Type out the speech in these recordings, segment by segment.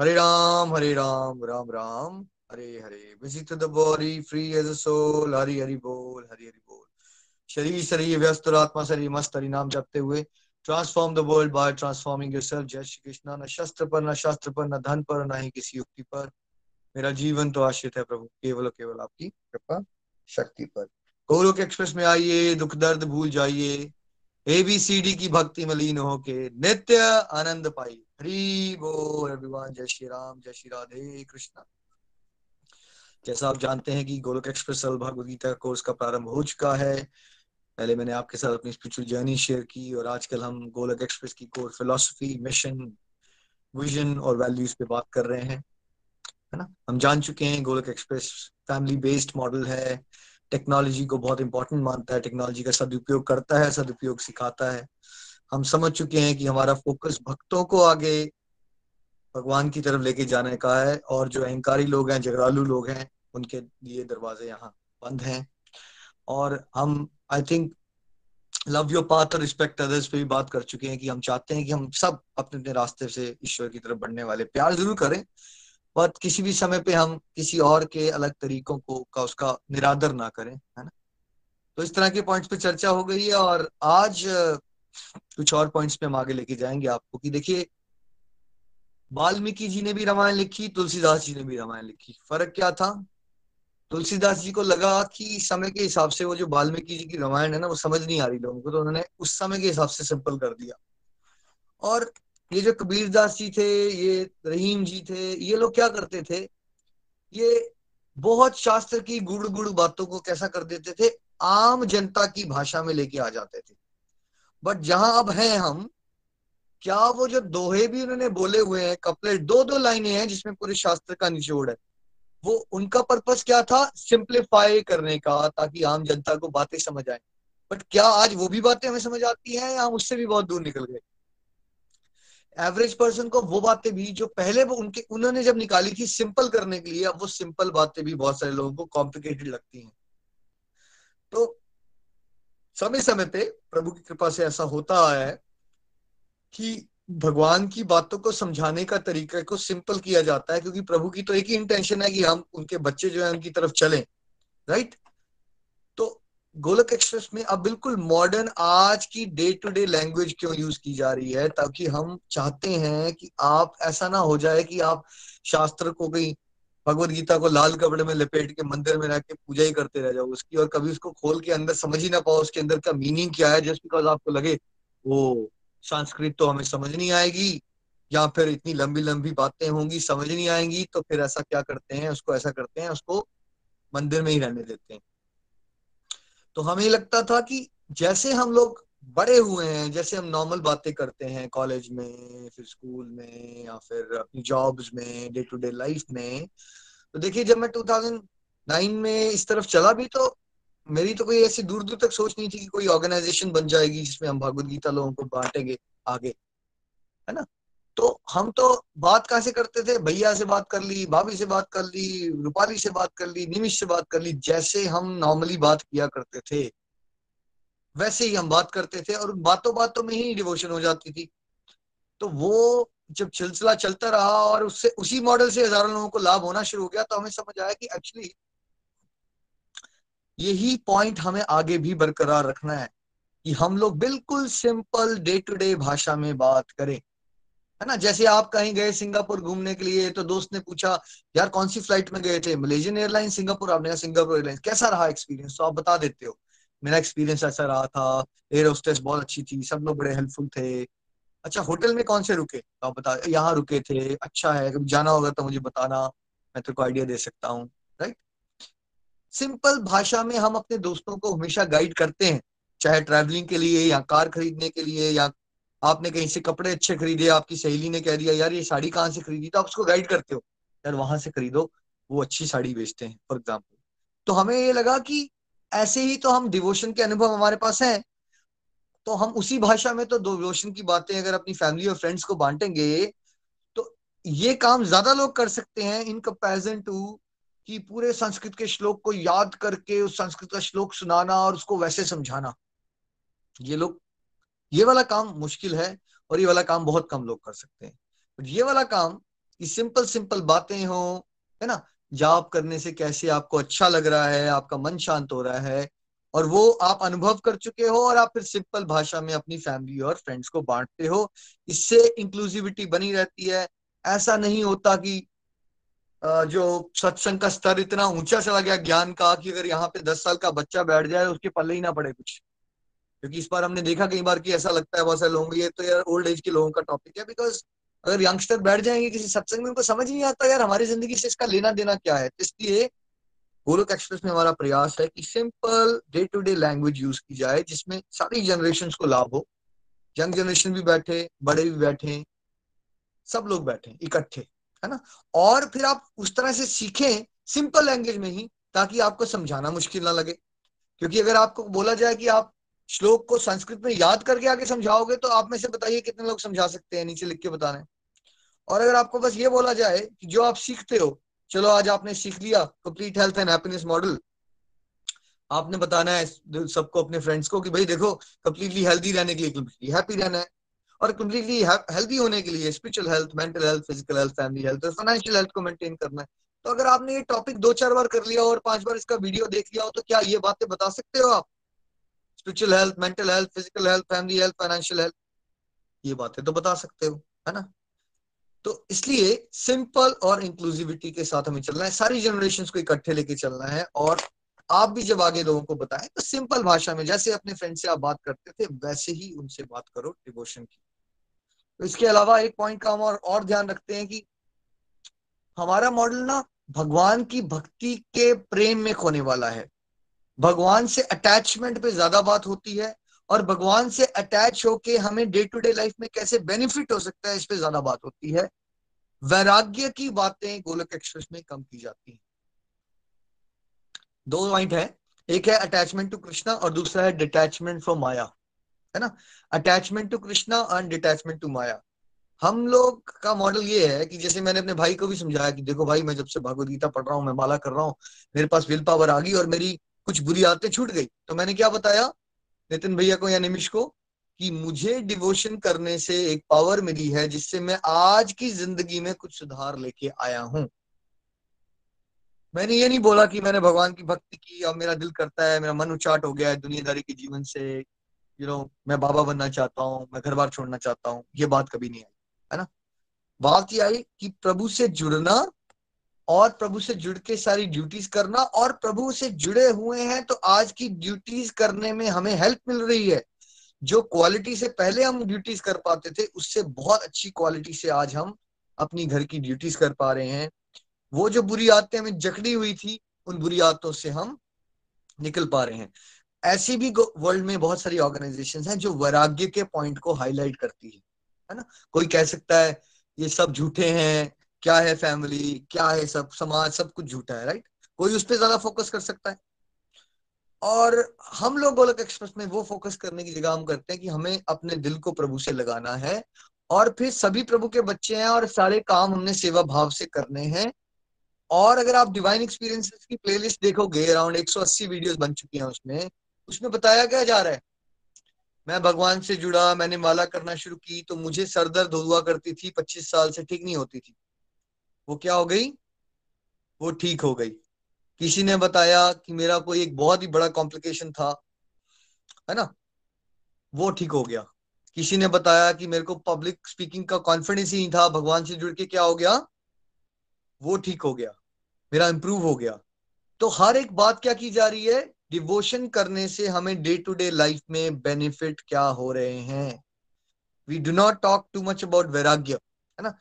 Hare Ram Hare Ram Ram Ram Hare Hare to the body free as a soul Hari Hari बोल हरि हरि बोल शरीर शरीर व्यस्त और आत्मा शरीर मस्त हरि नाम जपते हुए transform the world by transforming yourself जय श्री कृष्णा न शस्त्र पर न शास्त्र पर न धन पर न ही किसी युक्ति पर मेरा जीवन तो आश्रित है प्रभु केवल केवल आपकी कृपा शक्ति पर गोलोक एक्सप्रेस में आइए दुख दर्द भूल जाइए एबीसीडी की भक्ति में लीन होके नित्य आनंद पाई। हरी बोल अभिमान जय श्री राम, जय श्री राधे कृष्णा। जैसा आप जानते हैं कि गोलक एक्सप्रेस भगवद गीता कोर्स का प्रारंभ हो चुका है। पहले मैंने आपके साथ अपनी स्पिरिचुअल जर्नी शेयर की और आजकल हम गोलक एक्सप्रेस की कोर फिलोसफी मिशन विजन और वैल्यूज़ पे बात कर रहे हैं। है ना? हम जान चुके हैं Golok express family based model है। टेक्नोलॉजी को बहुत इंपॉर्टेंट मानता है, टेक्नोलॉजी का सदुपयोग करता है, सदुपयोग सिखाता है। हम समझ चुके हैं कि हमारा फोकस भक्तों को आगे भगवान की तरफ़ लेके जाने का है और जो अहंकारी लोग हैं झगड़ालू लोग हैं, उनके लिए दरवाजे यहाँ बंद हैं। और हम I think love your path और रिस्पेक्ट अदर्स पे भी बात कर चुके हैं कि हम चाहते हैं कि हम सब अपने अपने रास्ते से ईश्वर की तरफ़ बढ़ने वाले। प्यार ज़रूर करें बट किसी भी समय पे हम किसी और के अलग तरीकों को, का उसका निरादर ना करें, है ना? तो इस तरह के पॉइंट्स पे चर्चा हो गई है और आज, कुछ और पॉइंट्स पे हम आगे लेके जाएँगे आपको कि देखिए, वाल्मीकि जी ने भी रामायण लिखी, तुलसीदास जी ने भी रामायण लिखी। फ़र्क क्या था? तुलसीदास जी को लगा कि समय के हिसाब से वो जो वाल्मीकि जी की रामायण है ना, वो समझ नहीं आ रही लोगों को तो उन्होंने उस समय के हिसाब से सिंपल कर दिया। और ये जो कबीरदास जी थे, ये रहीम जी थे, ये लोग क्या करते थे? ये बहुत शास्त्र की गुड़ गुड़ बातों को कैसा कर देते थे? आम जनता की भाषा में लेके आ जाते थे। बट जहाँ अब हैं हम, क्या वो जो दोहे भी उन्होंने बोले हुए हैं, कपलेट दो दो लाइनें हैं जिसमें पूरे शास्त्र का निचोड़ है। वो उनका पर्पस क्या था? सिंप्लीफाई करने का, ताकि आम जनता को बातें समझ आए। बट क्या आज वो भी बातें हमें समझ आती हैं या हम उससे भी बहुत दूर निकल गए? एवरेज पर्सन को वो बातें भी जो पहले वो उनके, उन्होंने जब निकाली थी सिंपल करने के लिए, अब वो सिंपल बातें भी बहुत सारे लोगों को कॉम्प्लिकेटेड लगती हैं। तो समय समय पे प्रभु की कृपा से ऐसा होता आया है कि भगवान की बातों को समझाने का तरीका को सिंपल किया जाता है, क्योंकि प्रभु की तो एक ही इंटेंशन है कि हम उनके बच्चे जो है उनकी तरफ़ चलें राइट गोलक एक्सप्रेस में अब बिल्कुल मॉडर्न आज की डे टू डे लैंग्वेज क्यों यूज़ की जा रही है? ताकि हम चाहते हैं कि आप, ऐसा ना हो जाए कि आप शास्त्र को कहीं भगवत गीता को लाल कपड़े में लपेट के मंदिर में रह के पूजा ही करते रह जाओ उसकी और कभी उसको खोल के अंदर समझ ही ना पाओ उसके अंदर का मीनिंग क्या है। जस्ट बिकॉज़ आपको लगे वो संस्कृत तो हमें समझ नहीं आएगी, या फिर इतनी लंबी लंबी बातें होंगी, समझ नहीं आएँगी तो फिर ऐसा क्या करते हैं? उसको ऐसा करते हैं, उसको मंदिर में ही रहने देते हैं। तो हमें लगता था कि जैसे हम लोग बड़े हुए हैं, जैसे हम नॉर्मल बातें करते हैं कॉलेज में, फिर स्कूल में, या फिर अपनी जॉब्स में डे टू डे लाइफ में तो देखिए जब मैं 2009 में इस तरफ़ चला भी तो मेरी तो कोई ऐसी दूर दूर तक सोच नहीं थी कि कोई ऑर्गेनाइजेशन बन जाएगी जिसमें हम भगवत गीता लोगों को बांटेंगे आगे, है ना? तो हम तो बात कहाँ से करते थे? भैया से बात कर ली, भाभी से बात कर ली, रूपाली से बात कर ली, निमिष से बात कर ली, जैसे हम नॉर्मली बात किया करते थे, वैसे ही हम बात करते थे और बातों बातों में ही डिवोशन हो जाती थी। तो वो जब सिलसिला चलता रहा और उससे, उसी मॉडल से हज़ारों लोगों को लाभ होना शुरू हो गया तो हमें समझ आया कि एक्चुअली यही पॉइंट हमें आगे भी बरकरार रखना है कि हम लोग बिल्कुल सिंपल डे टू डे भाषा में बात करें। है ना? जैसे आप कहीं गए सिंगापुर घूमने के लिए तो दोस्त ने पूछा, यार, कौन सी फ़्लाइट में गए थे? मलेशियन एयरलाइन सिंगापुर आपने कहा सिंगापुर एयरलाइन कैसा रहा एक्सपीरियंस तो आप बता देते हो। मेरा एक्सपीरियंस ऐसा रहा था। एयर होस्टेस बहुत अच्छी थी। सब लोग बड़े हेल्पफुल थे। अच्छा होटल में कौन से रुके? तो आप बता, यहाँ रुके थे। अच्छा है। कभी जाना होगा तो मुझे बताना। मैं तेरे को आइडिया दे सकता हूँ. राइट सिंपल भाषा में हम अपने दोस्तों को हमेशा गाइड करते हैं, चाहे ट्रैवलिंग के लिए या कार खरीदने के लिए या आपने कहीं से कपड़े अच्छे खरीदे, आपकी सहेली ने कह दिया, यार, ये साड़ी कहाँ से खरीदी? तो आप उसको गाइड करते हो, यार, वहाँ से खरीदो, वो अच्छी साड़ी बेचते हैं फॉर एग्ज़ाम्पल तो हमें ये लगा कि ऐसे ही तो हम डिवोशन के अनुभव हमारे पास हैं तो हम उसी भाषा में तो डिवोशन की बातें अगर अपनी फैमिली और फ्रेंड्स को बांटेंगे तो ये काम ज़्यादा लोग कर सकते हैं इन कंपेरिजन टू कि पूरे संस्कृत के श्लोक को याद करके, उस संस्कृत का श्लोक सुनाना और उसको वैसे समझाना। ये लोग ये वाला काम मुश्किल है और ये वाला काम बहुत कम लोग कर सकते हैं। ये वाला काम कि सिंपल सिंपल बातें हो, है ना? जाप करने से कैसे आपको अच्छा लग रहा है, आपका मन शांत हो रहा है, और वो आप अनुभव कर चुके हो और आप फिर सिंपल भाषा में अपनी फैमिली और फ्रेंड्स को बांटते हो, इससे इंक्लूसिविटी बनी रहती है। ऐसा नहीं होता कि जो सत्संग का स्तर इतना ऊँचा चला गया ज्ञान का कि अगर यहाँ पे दस साल का बच्चा बैठ जाए, उसके पल्ले ही ना पड़े कुछ। क्योंकि इस बार हमने देखा कई बार कि ऐसा लगता है, बहुत सारे लोगों ये तो यार ओल्ड एज के लोगों का टॉपिक है बिकॉज़ अगर यंगस्टर बैठ जाएँगे किसी सत्संग में, उनको समझ नहीं आता यार, हमारी ज़िंदगी से इसका लेना देना क्या है? इसलिए गोलोक एक्सप्रेस में हमारा प्रयास है कि simple day to day language use की जाए, जिसमें सारी जनरेशन को लाभ हो। यंग जनरेशन भी बैठे, बड़े भी बैठे, सब लोग बैठे, इकट्ठे, है ना? और फिर आप उस तरह से सीखें सिंपल लैंग्वेज में ही, ताकि आपको समझाना मुश्किल ना लगे। क्योंकि अगर आपको बोला जाए कि आप श्लोक को संस्कृत में याद करके आगे समझाओगे तो आप में से बताइए कितने लोग समझा सकते हैं, नीचे लिख के बता रहे और अगर आपको बस ये बोला जाए कि जो आप सीखते हो, चलो आज आपने सीख लिया complete health and happiness model आपने बताना है सबको अपने फ्रेंड्स को कि भाई देखो कंप्लीटली हेल्दी रहने के लिए कंप्लीटली हैप्पी रहना है। और कंप्लीटली हेल्दी होने के लिए spiritual health mental health physical health family health और फाइनेंशियल हेल्थ को मेंटेन करना है। तो अगर आपने ये टॉपिक दो चार बार कर लिया और पाँच बार इसका वीडियो देख लिया हो तो क्या ये बातें बता सकते हो आप? Spiritual health mental health physical health family health financial health ये बातें तो बता सकते हो है ना? तो इसलिए सिंपल और इंक्लूसिविटी के साथ हमें चलना है सारी जनरेशन को इकट्ठे लेके चलना है और आप भी जब आगे लोगों को बताएँ तो सिंपल भाषा में जैसे अपने फ्रेंड से आप बात करते थे वैसे ही उनसे बात करो डिवोशन की। तो इसके अलावा एक पॉइंट का हम और, और ध्यान रखते हैं कि हमारा मॉडल ना भगवान की भक्ति के प्रेम में खोने वाला है। भगवान से अटैचमेंट पे ज़्यादा बात होती है और भगवान से अटैच होके हमें डे टू डे लाइफ में कैसे बेनिफिट हो सकता है इस पे ज़्यादा बात होती है। वैराग्य की बातें गोलक एक्सप्रेस में कम की जाती हैं। दो पॉइंट है। एक है अटैचमेंट टू कृष्णा और दूसरा है डिटैचमेंट फ्रॉम माया है ना? Attachment to Krishna and detachment to maya हम लोग का मॉडल ये है कि जैसे मैंने अपने भाई को भी समझाया कि देखो भाई, मैं जब से भगवदगीता गीता पढ़ रहा हूँ, मैं माला कर रहा हूँ, मेरे पास विल पावर आ गई और मेरी कुछ बुरी आदतें छूट गई। तो मैंने क्या बताया नितिन भैया को या निमिश को कि मुझे डिवोशन करने से एक पावर मिली है जिससे मैं आज की ज़िंदगी में कुछ सुधार लेके आया हूँ। मैंने ये नहीं बोला कि मैंने भगवान की भक्ति की और मेरा दिल करता है, मेरा मन उचाट हो गया है दुनियादारी के जीवन से। यू नो मैं बाबा बनना चाहता हूँ, मैं घर बार छोड़ना चाहता हूँ, ये बात कभी नहीं आई, है ना? बात ये आई कि प्रभु से जुड़ना और प्रभु से जुड़ के सारी ड्यूटीज़ करना और प्रभु से जुड़े हुए हैं तो आज की ड्यूटीज़ करने में हमें हेल्प मिल रही है। जो क्वालिटी से पहले हम ड्यूटीज़ कर पाते थे, उससे बहुत अच्छी क्वालिटी से आज हम अपनी घर की ड्यूटीज़ कर पा रहे हैं। वो जो बुरी आदतें हमें जकड़ी हुई थी, उन बुरी आदतों से हम निकल पा रहे हैं। ऐसी भी वर्ल्ड में बहुत सारी ऑर्गेनाइजेशन हैं, जो वैराग्य के पॉइंट को हाईलाइट करती है है ना? कोई कह सकता है, ये सब झूठे हैं क्या है फैमिली क्या है सब, समाज, सब कुछ झूठा है राइट कोई उस पर ज़्यादा फोकस कर सकता है। और हम लोग गोलक एक्सप्रेस में वो फोकस करने की जगह हम करते हैं कि हमें अपने दिल को प्रभु से लगाना है और फिर सभी प्रभु के बच्चे हैं और सारे काम हमने सेवा भाव से करने हैं। और अगर आप डिवाइन एक्सपीरियंसेस की प्लेलिस्ट देखोगे अराउंड 180 वीडियोस बन चुकी हैं उसमें उसमें बताया क्या जा रहा है? मैं भगवान से जुड़ा, मैंने माला करना शुरू की तो मुझे सर दर्द हुआ करती थी 25 साल से ठीक नहीं होती थी। वो क्या हो गई? वो ठीक हो गई। किसी ने बताया कि मेरा कोई एक बहुत ही बड़ा कॉम्प्लिकेशन था, है ना? वो ठीक हो गया। किसी ने बताया कि मेरे को पब्लिक स्पीकिंग का कॉन्फिडेंस ही नहीं था, भगवान से जुड़ के क्या हो गया? वो ठीक हो गया। मेरा इंप्रूव हो गया। तो हर एक बात क्या की जा रही है? डिवोशन करने से हमें डे टू डे लाइफ में बेनिफिट क्या हो रहे हैं? We do not talk too much about vairagya, है ना?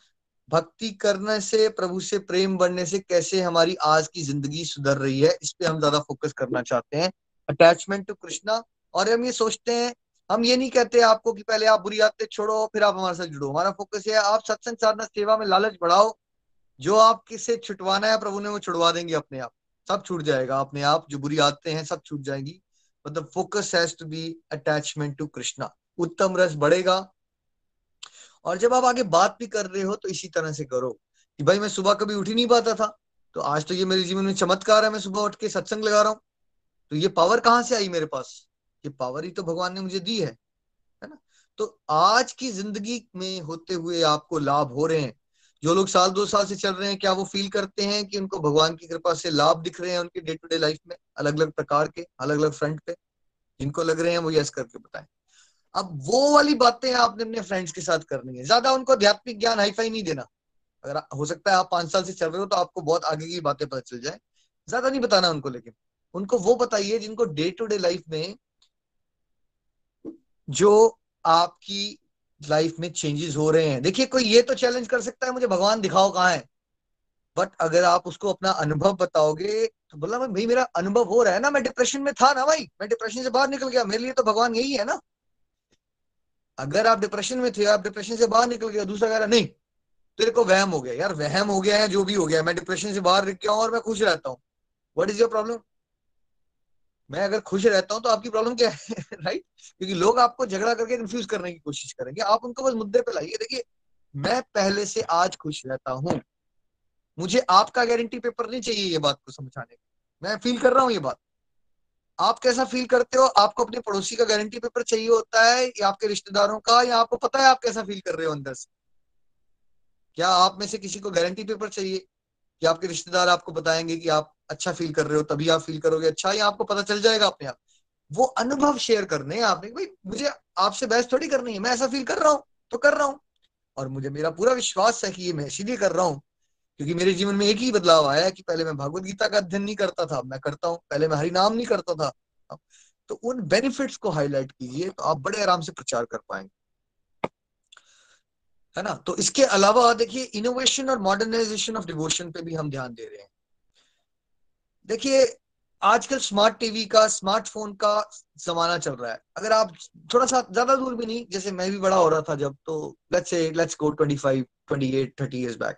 भक्ति करने से, प्रभु से, प्रेम बढ़ने से कैसे हमारी आज की ज़िंदगी सुधर रही है, इस पे हम ज़्यादा फोकस करना चाहते हैं। अटैचमेंट टू कृष्णा और हम ये सोचते हैं, हम ये नहीं कहते आपको कि पहले आप बुरी आदतें छोड़ो, फिर आप हमारे साथ जुड़ो। हमारा फोकस है, आप सत्संग साधना, सेवा में लालच बढ़ाओ। जो आप किसे छुटवाना है, प्रभु ने वो छुड़वा देंगे अपने आप। सब छूट जाएगा अपने आप, जो बुरी आदतें हैं, सब छूट जाएँगी। मतलब focus has to be attachment to Krishna उत्तम रस बढ़ेगा और जब आप आगे बात भी कर रहे हो तो इसी तरह से करो कि भाई मैं सुबह कभी उठ ही नहीं पाता था। तो आज तो ये मेरे जीवन में चमत्कार है, मैं सुबह उठ के सत्संग लगा रहा हूँ। तो ये पावर कहाँ से आई मेरे पास? ये पावर ही तो भगवान ने मुझे दी है है ना? तो आज की ज़िंदगी में होते हुए आपको लाभ हो रहे हैं। जो लोग साल दो साल से चल रहे हैं, क्या वो फील करते हैं कि उनको भगवान की कृपा से लाभ दिख रहे हैं उनके डे टू डे लाइफ में अलग अलग प्रकार के अलग अलग फ्रंट पे? जिनको लग रहे हैं वो यस करके बताएँ। अब वो वाली बातें आपने अपने फ्रेंड्स के साथ करनी है। ज़्यादा उनको आध्यात्मिक ज्ञान हाईफाई नहीं देना। अगर हो सकता है आप पाँच साल से चल रहे हो तो आपको बहुत आगे की बातें पता चल जाए। ज़्यादा नहीं बताना उनको लेकिन उनको वो बताइए जिनको डे टू डे लाइफ में जो आपकी लाइफ में चेंजेस हो रहे हैं। देखिए, कोई ये तो चैलेंज कर सकता है, मुझे भगवान दिखाओ कहाँ है। बट अगर आप उसको अपना अनुभव बताओगे तो बोला भाई मेरा अनुभव हो रहा है ना, मैं डिप्रेशन में था ना भाई। मैं डिप्रेशन से बाहर निकल गया, मेरे लिए तो भगवान यही है ना। अगर आप डिप्रेशन में थे, आप डिप्रेशन से बाहर निकल गया दूसरा कह रहा, नहीं, तेरे को वहम हो गया, यार, वहम हो गया है, जो भी हो गया मैं डिप्रेशन से बाहर हूँ और मैं खुश रहता हूँ। वट इज़ योर प्रॉब्लम मैं अगर खुश रहता हूँ तो आपकी प्रॉब्लम क्या है? राइट क्योंकि लोग आपको झगड़ा करके कंफ्यूज करने की कोशिश करेंगे। आप उनको बस मुद्दे पे लाइए। देखिए, मैं पहले से आज खुश रहता हूँ। मुझे आपका गारंटी पेपर नहीं चाहिए ये बात को समझाने मैं। फील कर रहा हूँ ये बात। आप कैसा फील करते हो? आपको अपने पड़ोसी का गारंटी पेपर चाहिए होता है या आपके रिश्तेदारों का? या आपको पता है आप कैसा फील कर रहे हो अंदर से? क्या आप में से किसी को गारंटी पेपर चाहिए? कि आपके रिश्तेदार आपको बताएँगे कि आप अच्छा फील कर रहे हो, तभी आप फील करोगे अच्छा या आपको पता चल जाएगा अपने आप? वो अनुभव शेयर करने हैं आपने भाई, मुझे आपसे बहस थोड़ी करनी है, मैं ऐसा फील कर रहा हूँ तो कर रहा हूँ। और मुझे मेरा पूरा विश्वास है कि ये मैं इसीलिए कर रहा हूँ क्योंकि मेरे जीवन में एक ही बदलाव आया कि पहले मैं भगवत गीता का अध्ययन नहीं करता था, मैं करता हूँ, पहले मैं हरि नाम नहीं करता था। तो उन बेनिफिट्स को हाईलाइट कीजिए तो आप बड़े आराम से प्रचार कर पाएँगे। है ना? तो इसके अलावा देखिए इनोवेशन और मॉडर्नाइजेशन ऑफ़ डिवोशन पे भी हम ध्यान दे रहे हैं। देखिए, आजकल स्मार्ट टीवी का स्मार्टफ़ोन का जमाना चल रहा है। अगर आप थोड़ा सा ज़्यादा दूर भी नहीं, जैसे मैं भी बड़ा हो रहा था जब तो let's say go 25 28 30 years back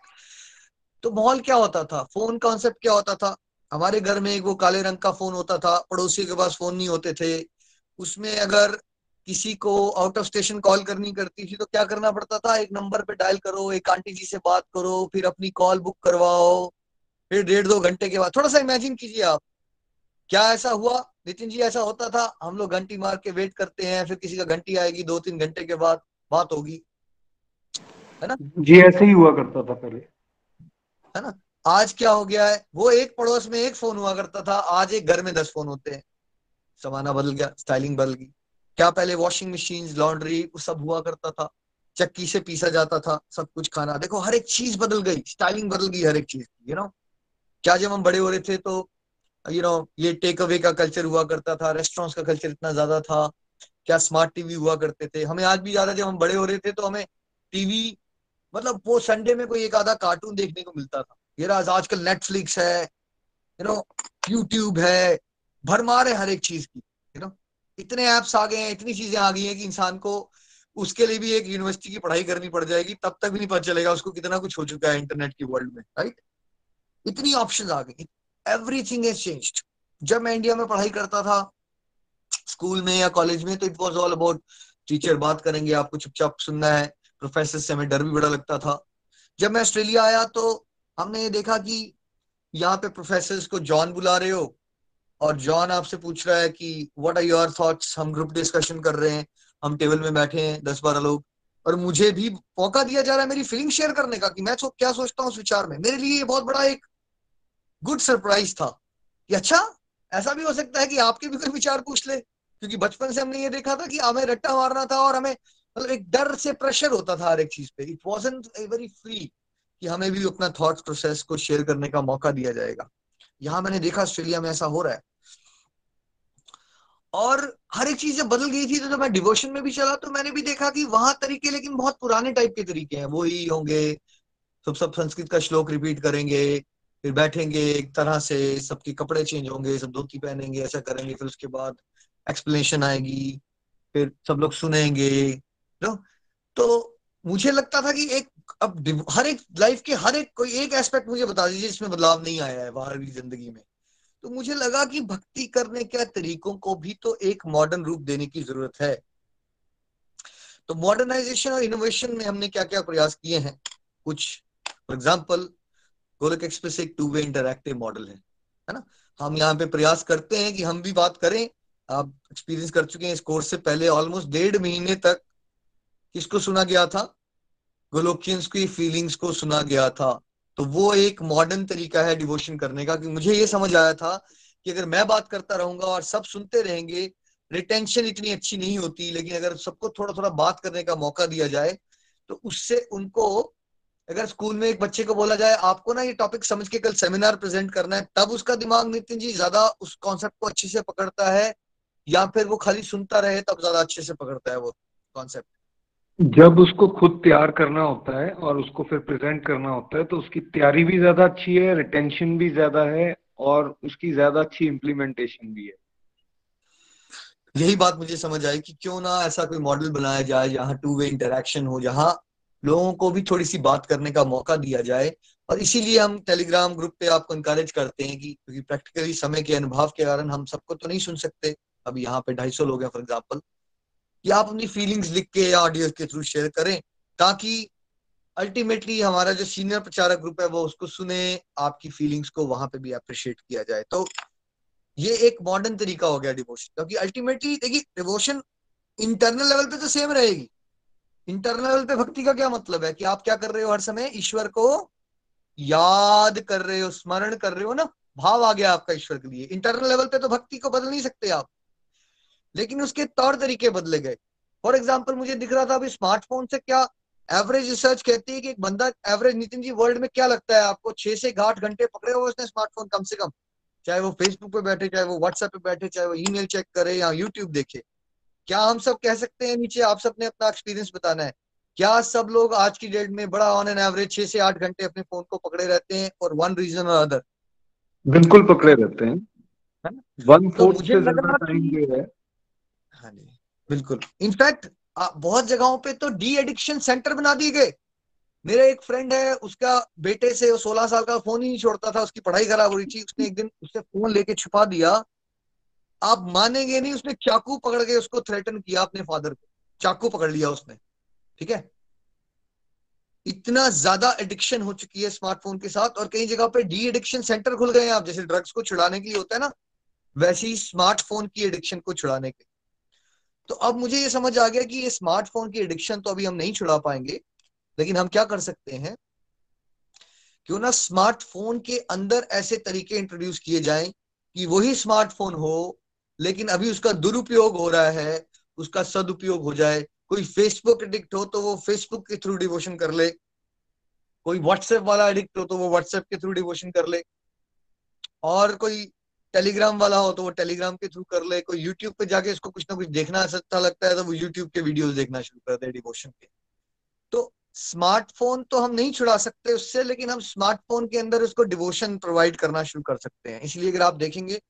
तो माहौल क्या होता था? फ़ोन कॉन्सेप्ट क्या होता था? हमारे घर में एक वो काले रंग का फ़ोन होता था पड़ोसी के पास फ़ोन नहीं होते थे। उसमें अगर किसी को आउट ऑफ़ स्टेशन कॉल करनी करती थी तो क्या करना पड़ता था? एक नंबर पे डायल करो, एक आंटी जी से बात करो, फिर अपनी कॉल बुक करवाओ, फिर डेढ़ दो घंटे के बाद। थोड़ा सा इमेजिन कीजिए आप। क्या ऐसा हुआ? नितिन जी, ऐसा होता था? हम लोग घंटी मार के वेट करते हैं, फिर किसी का घंटी आएगी, दो तीन घंटे के बाद बात होगी। है ना? जी, ऐसे ही हुआ करता था पहले। है ना? आज क्या हो गया है? वो एक पड़ोस में एक फ़ोन हुआ करता था, आज एक घर में दस फ़ोन होते हैं। जमाना बदल गया स्टाइलिंग बदल गई। क्या पहले वॉशिंग मशीन लॉन्ड्री सब हुआ करता था। चक्की से पीसा जाता था, सब कुछ खाना। देखो, हर एक चीज़ बदल गई स्टाइलिंग बदल गई हर एक चीज़ यू नो क्या जब हम बड़े हो रहे थे तो यू नो ये टेक अवे का कल्चर हुआ करता था रेस्टोरेंट्स का कल्चर इतना ज़्यादा था। क्या स्मार्ट टीवी हुआ करते थे? हमें आज भी ज़्यादा जब हम बड़े हो रहे थे तो हमें टीवी मतलब वो संडे में कोई एक आधा कार्टून देखने को मिलता था। ये आजकल नेटफ्लिक्स है यू नो यूट्यूब है, भरमार है हर एक चीज़ की यू नो इतने एप्स आ गए हैं, इतनी चीज़ें आ गई हैं कि इंसान को उसके लिए भी एक यूनिवर्सिटी की पढ़ाई करनी पड़ जाएगी, तब तक भी नहीं पता चलेगा उसको कितना कुछ हो चुका है इंटरनेट की वर्ल्ड में राइट इतनी ऑप्शन आ गई एवरीथिंग इज़ चेंज्ड जब मैं इंडिया में पढ़ाई करता था स्कूल में या कॉलेज में तो it was all about teacher बात करेंगे, आपको चुपचाप सुनना है। प्रोफेसर से हमें डर भी बड़ा लगता था। जब मैं ऑस्ट्रेलिया आया तो हमने ये देखा कि यहाँ पे प्रोफेसर को जॉन बुला रहे हो और जॉन आपसे पूछ रहा है कि व्हाट आर योर थॉट्स हम ग्रुप डिस्कशन कर रहे हैं, हम टेबल में बैठे हैं, दस बारह लोग। और मुझे भी मौका दिया जा रहा है मेरी फीलिंग शेयर करने का कि मैं तो क्या सोचता हूँ उस विचार में। मेरे लिए ये बहुत बड़ा एक गुड सरप्राइज़ था कि अच्छा ऐसा भी हो सकता है कि आपके भी कोई विचार पूछ ले। क्योंकि बचपन से हमने ये देखा था कि हमें रट्टा मारना था और हमें मतलब एक डर से प्रेशर होता था हर एक चीज़ पे। इट वॉज़ वेरी फ्री कि हमें भी अपना थॉट प्रोसेस को शेयर करने का मौका दिया जाएगा। यहाँ मैंने देखा ऑस्ट्रेलिया में ऐसा हो रहा है। और हर एक चीज़ जब बदल गई थी तो जब मैं डिवोशन में भी चला तो मैंने भी देखा कि वहाँ तरीके लेकिन बहुत पुराने टाइप के तरीके हैं। वो ही होंगे, सब सब संस्कृत का श्लोक रिपीट करेंगे, फिर बैठेंगे एक तरह से, सबके कपड़े चेंज होंगे, सब धोती पहनेंगे, ऐसा करेंगे, फिर उसके बाद एक्सप्लेनेशन आएगी, फिर सब लोग सुनेंगे नो? तो मुझे लगता था कि एक, अब हर एक लाइफ के हर एक, कोई एक एस्पेक्ट मुझे बता दीजिए जिसमें बदलाव नहीं आया है बाहर की ज़िंदगी में। तो मुझे लगा कि भक्ति करने के तरीकों को भी तो एक मॉडर्न रूप देने की ज़रूरत है। तो मॉडर्नाइजेशन और इनोवेशन में हमने क्या क्या प्रयास किए हैं? कुछ फॉर एग्ज़ाम्पल गोलक एक्सप्रेस एक टू वे इंटरक्टिव मॉडल है है ना? हम यहाँ पे प्रयास करते हैं कि हम भी बात करें। आप एक्सपीरियंस कर चुके हैं इस कोर्स से पहले ऑलमोस्ट डेढ़ महीने तक किसको सुना गया था? गोलोकियंस की फीलिंग्स को सुना गया था। तो वो एक मॉडर्न तरीका है डिवोशन करने का कि मुझे ये समझ आया था कि अगर मैं बात करता रहूँगा और सब सुनते रहेंगे रिटेंशन इतनी अच्छी नहीं होती, लेकिन अगर सबको थोड़ा थोड़ा बात करने का मौका दिया जाए तो उससे उनको, अगर स्कूल में एक बच्चे को बोला जाए, आपको ना ये टॉपिक समझ के कल सेमिनार प्रेजेंट करना है। तब उसका दिमाग नितिन जी ज़्यादा उस कॉन्सेप्ट को अच्छे से पकड़ता है या फिर वो खाली सुनता रहे तब ज़्यादा अच्छे से पकड़ता है वो कॉन्सेप्ट जब उसको खुद तैयार करना होता है और उसको फिर प्रेजेंट करना होता है तो उसकी तैयारी भी ज़्यादा अच्छी है रिटेंशन भी ज़्यादा है और उसकी ज़्यादा अच्छी इम्प्लीमेंटेशन भी है। यही बात मुझे समझ आई कि क्यों ना ऐसा कोई मॉडल बनाया जाए जहाँ टू वे इंटरेक्शन हो, जहाँ लोगों को भी थोड़ी सी बात करने का मौका दिया जाए। और इसीलिए हम टेलीग्राम ग्रुप पे आपको इनकरेज करते हैं कि, क्योंकि प्रैक्टिकली समय के अनुभव के कारण हम सबको तो नहीं सुन सकते। अब यहाँ पे ढाई सौ लोग हैं फॉर एग्ज़ाम्पल कि आप अपनी फीलिंग्स लिख के या ऑडियो के थ्रू शेयर करें, ताकि अल्टीमेटली हमारा जो सीनियर प्रचारक ग्रुप है, वो उसको सुने, आपकी फीलिंग्स को वहाँ पे भी अप्रिशिएट किया जाए। तो ये एक मॉडर्न तरीका हो गया डिवोशन क्योंकि अल्टीमेटली देखिए डिवोशन इंटरनल लेवल पे तो सेम रहेगी। इंटरनल लेवल पे भक्ति का क्या मतलब है? कि आप क्या कर रहे हो हर समय? ईश्वर को याद कर रहे हो, स्मरण कर रहे हो ना? भाव आ गया आपका ईश्वर के लिए। इंटरनल लेवल पे तो भक्ति को बदल नहीं सकते आप। लेकिन उसके तौर तरीके बदले गए। फॉर एग्ज़ाम्पल मुझे दिख रहा था अभी स्मार्टफ़ोन से क्या एवरेज रिसर्च कहती है कि एक बंदा एवरेज नितिन जी वर्ल्ड में क्या लगता है? आपको छह से आठ घंटे पकड़े हुए उसने स्मार्टफ़ोन कम से कम। चाहे वो फेसबुक पे बैठे चाहे वो व्हाट्सएप पे बैठे चाहे वो ईमेल चेक करे या यूट्यूब देखे। क्या हम सब कह सकते हैं नीचे? आप सबने अपना एक्सपीरियंस बताना है। क्या सब लोग आज की डेट में बड़ा ऑन एन एवरेज छह से आठ घंटे अपने फ़ोन को पकड़े रहते हैं और वन रीजन और अदर बिल्कुल पकड़े रहते हैं। वन फोर्थ तो से ज़्यादा टाइम जो है जी, बिल्कुल। इनफैक्ट बहुत जगहों पे तो डी एडिक्शन सेंटर बना दिए गए। मेरा एक फ्रेंड है, उसका बेटे से वो सोलह साल का फ़ोन ही नहीं छोड़ता था, उसकी पढ़ाई खराब हो रही थी, उसने एक दिन उससे फ़ोन लेके छुपा दिया। आप मानेंगे नहीं, उसने चाकू पकड़ के उसको थ्रेटन किया अपने फादर को। चाकू पकड़ लिया उसने, ठीक है? इतना ज़्यादा एडिक्शन हो चुकी है स्मार्टफ़ोन के साथ और कई जगह पे डी एडिक्शन सेंटर खुल गए हैं। आप जैसे ड्रग्स को छुड़ाने के लिए होता है ना, वैसे ही स्मार्टफ़ोन की एडिक्शन को छुड़ाने के तो अब मुझे ये समझ आ गया कि ये स्मार्टफ़ोन की एडिक्शन तो अभी हम नहीं छुड़ा पाएँगे, लेकिन हम क्या कर सकते हैं? क्यों ना स्मार्टफ़ोन के अंदर ऐसे तरीके इंट्रोड्यूस किए जाएँ कि वही स्मार्टफ़ोन हो, लेकिन अभी उसका दुरुपयोग हो रहा है, उसका सदुपयोग हो जाए। कोई फेसबुक एडिक्ट हो तो वो फेसबुक के थ्रू डिवोशन कर ले। कोई व्हाट्सएप वाला एडिक्ट हो तो वो व्हाट्सएप के थ्रू डिवोशन कर ले। और कोई टेलीग्राम वाला हो तो वो टेलीग्राम के थ्रू कर ले, कोई यूट्यूब पे जाके इसको कुछ ना कुछ देखना अच्छा लगता है तो वो यूट्यूब के वीडियोस देखना शुरू कर दे डिवोशन के। तो स्मार्टफ़ोन तो हम नहीं छुड़ा सकते उससे, लेकिन हम स्मार्टफ़ोन के अंदर उसको डिवोशन प्रोवाइड करना शुरू कर सकते हैं। इसलिए अगर आप देखेंगे,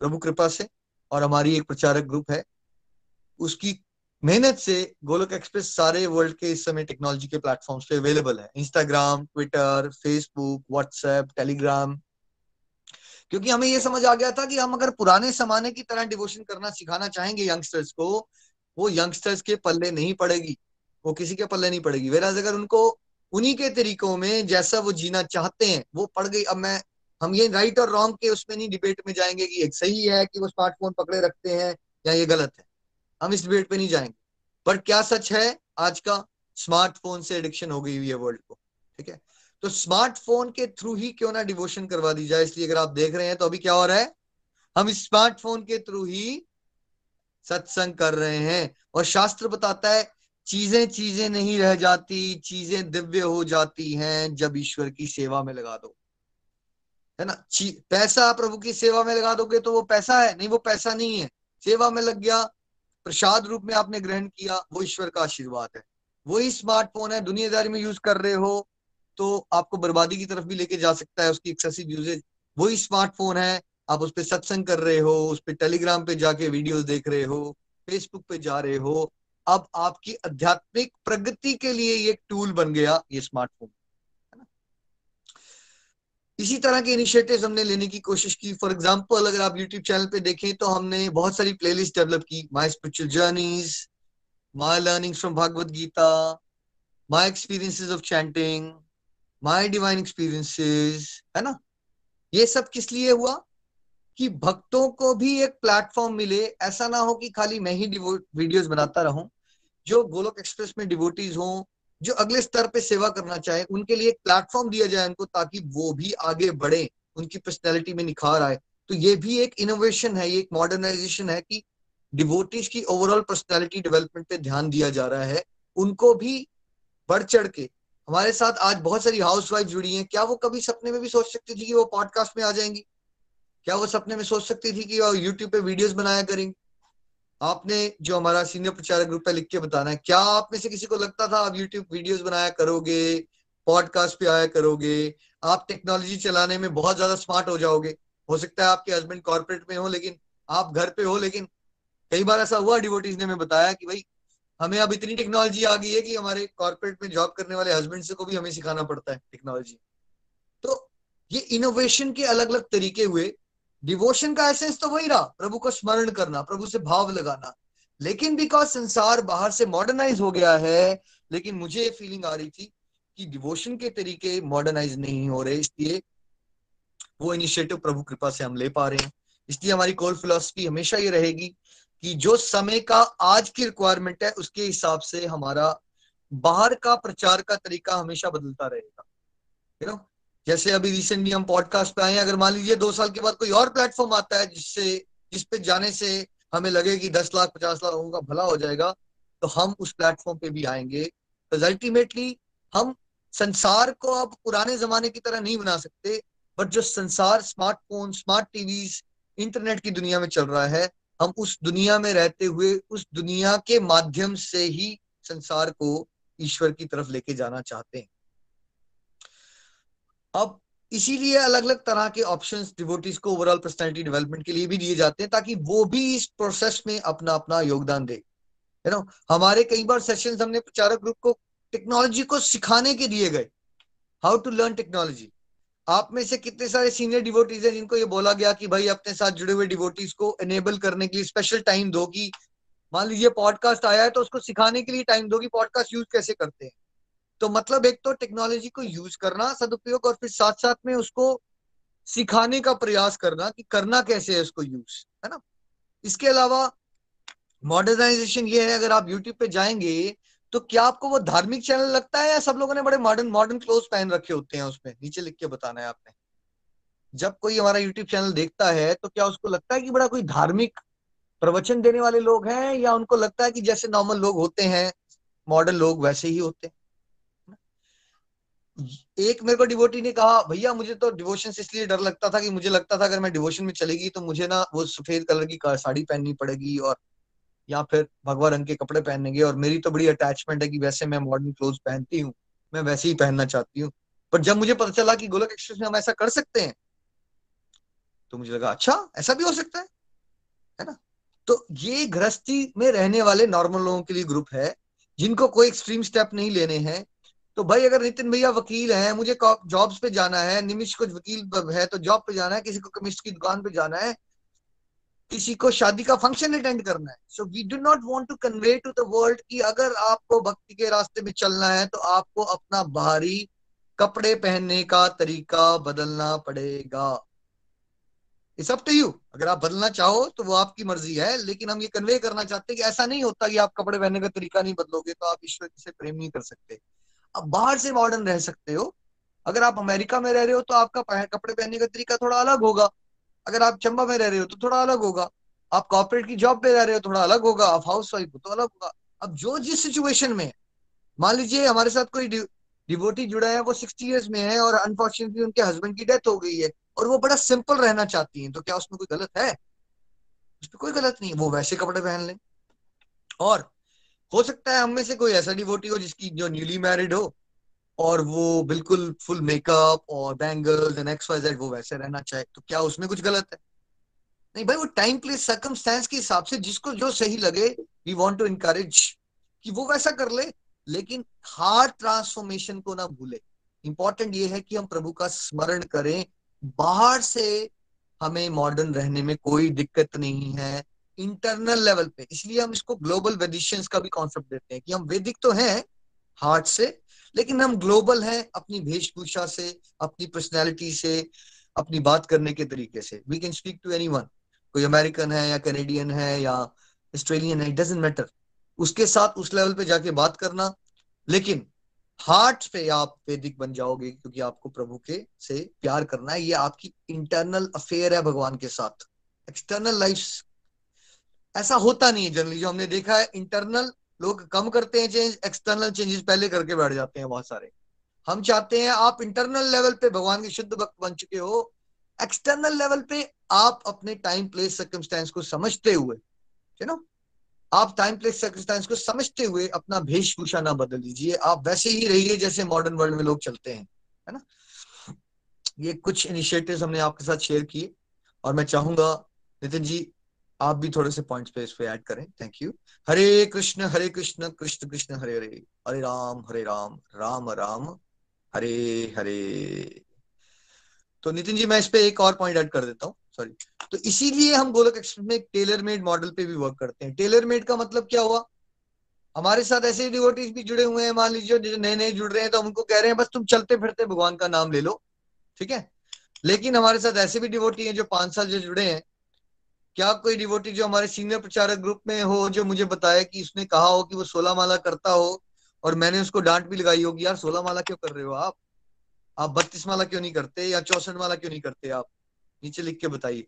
प्रभु कृपा से, और हमारी एक प्रचारक ग्रुप है, उसकी मेहनत से गोलक एक्सप्रेस सारे वर्ल्ड के इस समय टेक्नोलॉजी के प्लेटफॉर्म्स पे अवेलेबल है। Instagram Twitter Facebook WhatsApp Telegram क्योंकि हमें ये समझ आ गया था कि हम अगर पुराने जमाने की तरह डिवोशन करना सिखाना चाहेंगे यंगस्टर्स को, वो यंगस्टर्स के पल्ले नहीं पड़ेगी, वो किसी के पल्ले नहीं पड़ेगी। वेराज अगर उनको, उन्हीं के तरीकों में जैसा वो जीना चाहते हैं, वो पड़ गई। अब मैं, हम ये राइट और रॉन्ग के उसमें नहीं डिबेट में जाएँगे कि एक सही है कि वो स्मार्टफ़ोन पकड़े रखते हैं या ये गलत है। हम इस डिबेट पे नहीं जाएँगे। बट क्या सच है? आज का स्मार्टफ़ोन से एडिक्शन हो गई हुई है वर्ल्ड को। ठीक है? तो स्मार्टफ़ोन के थ्रू ही क्यों ना डिवोशन करवा दी जाए? इसलिए अगर आप देख रहे हैं तो अभी क्या हो रहा है? हम स्मार्टफ़ोन के थ्रू ही सत्संग कर रहे हैं। और शास्त्र बताता है, चीज़ें चीज़ें नहीं रह जाती, चीज़ें दिव्य हो जाती हैं जब ईश्वर की सेवा में लगा दो। है ना? पैसा प्रभु की सेवा में लगा दोगे तो वो पैसा है, नहीं वो पैसा नहीं है। सेवा में लग गया, प्रसाद रूप में आपने ग्रहण किया, वो ईश्वर का आशीर्वाद है। वही स्मार्टफ़ोन है, दुनियादारी में यूज़ कर रहे हो तो आपको बर्बादी की तरफ़ भी लेके जा सकता है उसकी एक्सेसिव यूजेज वही स्मार्टफ़ोन है, आप उस पर सत्संग कर रहे हो, उस पर टेलीग्राम पे जाके वीडियोस देख रहे हो फेसबुक पे जा रहे हो, अब आपकी आध्यात्मिक प्रगति के लिए ये टूल बन गया, ये स्मार्टफ़ोन इसी तरह के इनिशिएटिव्स हमने लेने की कोशिश की। फॉर एग्जांपल अगर आप यूट्यूब चैनल पे देखें तो हमने बहुत सारी प्लेलिस्ट डेवलप की। My spiritual journeys my learnings from Bhagavat Gita my experiences of chanting my divine experiences है ना? ये सब किस लिए हुआ? कि भक्तों को भी एक प्लेटफॉर्म मिले। ऐसा ना हो कि खाली मैं ही वीडियोस बनाता रहूँ, जो गोलोक एक्सप्रेस में डिवोटीज हों, जो अगले स्तर पे सेवा करना चाहे, उनके लिए एक प्लेटफॉर्म दिया जाए उनको, ताकि वो भी आगे बढ़े, उनकी पर्सनैलिटी में निखार आए। तो ये भी एक इनोवेशन है, ये एक मॉडर्नाइजेशन है कि डिवोटीज की ओवरऑल पर्सनैलिटी डेवलपमेंट पे ध्यान दिया जा रहा है। उनको भी बढ़ चढ़ के हमारे साथ आज बहुत सारी हाउस वाइफ जुड़ी हैं। क्या वो कभी सपने में भी सोच सकती थी कि वो पॉडकास्ट में आ जाएँगी? क्या वो सपने में सोच सकती थी कि वो यूट्यूब पे वीडियोस बनाया करेंगे? आपने जो हमारा सीनियर प्रचारक ग्रुप है लिख के बताना है, क्या आप में से किसी को लगता था आप यूट्यूब वीडियोस बनाया करोगे पॉडकास्ट पे आया करोगे? आप टेक्नोलॉजी चलाने में बहुत ज़्यादा स्मार्ट हो जाओगे। हो सकता है आपके हस्बैंड कॉर्पोरेट में हो, लेकिन आप घर पे हो, लेकिन कई बार ऐसा हुआ डिवोटीज ने हमें बताया कि भाई हमें अब इतनी टेक्नोलॉजी आ गई है कि हमारे कॉर्पोरेट में जॉब करने वाले हस्बैंड से को भी हमें सिखाना पड़ता है टेक्नोलॉजी तो ये इनोवेशन के अलग अलग तरीके हुए। डिवोशन का एसेंस तो वही रहा, प्रभु को स्मरण करना, प्रभु से भाव लगाना। लेकिन बिकॉज़ संसार बाहर से मॉडर्नाइज हो गया है, लेकिन मुझे ये फीलिंग आ रही थी कि डिवोशन के तरीके मॉडर्नाइज नहीं हो रहे, इसलिए वो इनिशिएटिव प्रभु कृपा से हम ले पा रहे हैं। इसलिए हमारी कोल फिलोसफी हमेशा ये रहेगी कि जो समय का आज की रिक्वायरमेंट है, उसके हिसाब से हमारा बाहर का प्रचार का तरीका हमेशा बदलता रहेगा। यू नो जैसे अभी रिसेंटली हम पॉडकास्ट पे आए हैं, अगर मान लीजिए दो साल के बाद कोई और प्लेटफॉर्म आता है जिससे, जिस पे जाने से हमें लगे कि दस लाख, पचास लाख लोगों का भला हो जाएगा तो हम उस प्लेटफॉर्म पे भी आएँगे। तो अल्टीमेटली हम संसार को अब पुराने जमाने की तरह नहीं बना सकते बट जो संसार स्मार्टफ़ोन स्मार्ट टीवी इंटरनेट की दुनिया में चल रहा है हम उस दुनिया में रहते हुए, उस दुनिया के माध्यम से ही संसार को ईश्वर की तरफ़ लेके जाना चाहते हैं। अब इसीलिए अलग अलग तरह के ऑप्शन डिवोटीज को ओवरऑल पर्सनैलिटी डेवलपमेंट के लिए भी दिए जाते हैं ताकि वो भी इस प्रोसेस में अपना अपना योगदान दे। यू नो हमारे कई बार सेशन हमने प्रचारक ग्रुप को टेक्नोलॉजी को सिखाने के दिए गए। हाउ टू लर्न टेक्नोलॉजी आप में से कितने सारे सीनियर डिवोटीज हैं जिनको ये बोला गया कि भाई अपने साथ जुड़े हुए डिवोटीज को एनेबल करने के लिए स्पेशल टाइम दो कि मान लीजिए पॉडकास्ट आया है तो उसको सिखाने के लिए टाइम दो कि पॉडकास्ट यूज़ कैसे करते हैं। तो मतलब एक तो टेक्नोलॉजी को यूज़ करना, सदुपयोग और फिर साथ साथ में उसको सिखाने का प्रयास करना कि करना कैसे है उसको यूज़ है ना? इसके अलावा मॉडर्नाइजेशन ये है, अगर आप यूट्यूब पे जाएँगे तो क्या आपको वो धार्मिक चैनल लगता है या सब लोगों ने बड़े मॉडर्न मॉडर्न क्लोथ पहन रखे होते हैं उसमें? नीचे लिख के बताना है आपने। जब कोई हमारा यूट्यूब चैनल देखता है तो क्या उसको लगता है कि बड़ा कोई धार्मिक प्रवचन देने वाले लोग हैं या उनको लगता है कि जैसे नॉर्मल लोग होते हैं मॉडर्न लोग वैसे ही होते हैं? एक मेरे को डिवोटी ने कहा, भैया, मुझे तो डिवोशन से इसलिए डर लगता था कि मुझे लगता था अगर मैं डिवोशन में चलेगी तो मुझे ना वो सफ़ेद कलर की, साड़ी पहननी पड़ेगी और या फिर भगवा रंग के कपड़े पहनेंगे। और मेरी तो बड़ी अटैचमेंट है कि वैसे मैं मॉडर्न क्लोथ पहनती हूँ। मैं वैसे ही पहनना चाहती हूँ। पर जब मुझे पता चला कि गोलक एक्सप्रेस में हम ऐसा कर सकते हैं तो मुझे लगा अच्छा ऐसा भी हो सकता है। है ना? तो ये गृहस्थी में रहने वाले नॉर्मल लोगों के लिए ग्रुप है, जिनको कोई एक्सट्रीम स्टेप नहीं लेने हैं। तो भाई, अगर नितिन भैया वकील है, मुझे जॉब्स पे जाना है, निमिष कुछ वकील है तो जॉब पे जाना है, किसी को कमिस्ट की दुकान पे जाना है किसी को शादी का फ़ंक्शन अटेंड करना है। So we do not want to convey to the world कि अगर आपको भक्ति के रास्ते में चलना है तो आपको अपना बाहरी कपड़े पहनने का तरीका बदलना पड़ेगा। इट्स अप टू यू अगर आप बदलना चाहो तो वो आपकी मर्ज़ी है, लेकिन हम ये कन्वे करना चाहते हैं कि ऐसा नहीं होता कि आप कपड़े पहनने का तरीका नहीं बदलोगे तो आप ईश्वर से प्रेम नहीं कर सकते। आप बाहर से मॉडर्न रह सकते हो। अगर आप अमेरिका में रह रहे हो तो आपका कपड़े पहनने का तरीका थोड़ा अलग होगा। अगर आप चंबा में रह रहे हो तो थोड़ा अलग होगा। आप कॉर्पोरेट की जॉब पे रह रहे हो, थोड़ा अलग होगा। आप हाउस वाइफ हो तो अलग होगा। अब जो जिस सिचुएशन में, मान लीजिए हमारे साथ कोई डिवोटी जुड़ा है, वो सिक्सटी ईयर्स में है और अनफॉर्चुनेटली उनके हस्बैंड की डेथ हो गई है और वो बड़ा सिंपल रहना चाहती है तो क्या उसमें कोई गलत है? उसमें कोई गलत नहीं वो वैसे कपड़े पहन लें। और हो सकता है हम में से कोई ऐसा डिवोटी हो जिसकी जो न्यूली मैरिड हो और वो बिल्कुल फुल मेकअप और bangles and X Y Z वो वैसे रहना चाहे तो क्या उसमें कुछ गलत है? नहीं भाई, वो टाइम प्लेस सर्कमस्टेंस के हिसाब से जिसको जो सही लगे वी वांट टू इनकरेज कि वो वैसा कर ले। लेकिन हार्ट ट्रांसफॉर्मेशन को ना भूले। इंपॉर्टेंट ये है कि हम प्रभु का स्मरण करें। बाहर से हमें मॉडर्न रहने में कोई दिक्कत नहीं है। इंटरनल लेवल पे। इसलिए हम इसको ग्लोबल वेदिशियंस का भी कॉन्सेप्ट देते हैं कि हम वैदिक तो हैं हार्ट से लेकिन हम ग्लोबल हैं अपनी वेशभूषा से, अपनी पर्सनैलिटी से, अपनी बात करने के तरीके से। We can speak to any कोई अमेरिकन है या कैनेडियन है या ऑस्ट्रेलियन है डजेंट मैटर उसके साथ उस लेवल पे जाके बात करना, लेकिन हार्ट पे आप वैदिक बन जाओगे क्योंकि आपको प्रभु के से प्यार करना है। ये आपकी इंटरनल अफेयर है भगवान के साथ। एक्सटर्नल लाइफ ऐसा होता नहीं है जनरली जो हमने देखा है इंटरनल लोग कम करते हैं चेंज एक्सटर्नल चेंजेस पहले करके बैठ जाते हैं बहुत सारे। हम चाहते हैं आप इंटरनल लेवल पे भगवान के शुद्ध भक्त बन चुके हो। एक्सटर्नल लेवल पे आप अपने टाइम प्लेस सर्कमस्टेंस को समझते हुए यू नो आप टाइम प्लेस सर्कमस्टेंस को समझते हुए अपना वेशभूषा ना बदल दीजिए। आप वैसे ही रहिए जैसे मॉडर्न वर्ल्ड में लोग चलते हैं, है ना? ये कुछ इनिशिएटिव्स हमने आपके साथ शेयर किए और मैं चाहूँगा, नितिन जी आप भी थोड़े से पॉइंट्स पे इस पे ऐड करें. Thank you Hare Krishna Hare Krishna Krishna Krishna, Hare Hare. हरे राम हरे राम राम राम, हरे हरे. तो नितिन जी, मैं इस पे एक और पॉइंट ऐड कर देता हूँ. सॉरी तो इसीलिए हम गोलक एक्सप्रेस में टेलर मेड मॉडल पे भी वर्क करते हैं. टेलर मेड का मतलब क्या हुआ? हमारे साथ ऐसे डिवोटीज भी जुड़े हुए हैं. मान लीजिए, जो नए नए जुड़ रहे हैं तो हम उनको कह रहे हैं, बस तुम चलते फिरते, भगवान का नाम ले लो. ठीक है? लेकिन हमारे साथ ऐसे भी डिवोटी हैं जो पाँच साल जो जुड़े हैं क्या कोई डिवोटी जो हमारे सीनियर प्रचारक ग्रुप में हो, जो मुझे बताया कि उसने कहा हो कि वो सोलह माला करता हो और मैंने उसको डांट भी लगाई होगी, यार सोलह माला क्यों कर रहे हो आप? आप बत्तीस माला क्यों नहीं करते या चौसठ माला क्यों नहीं करते आप? नीचे लिख के बताइए।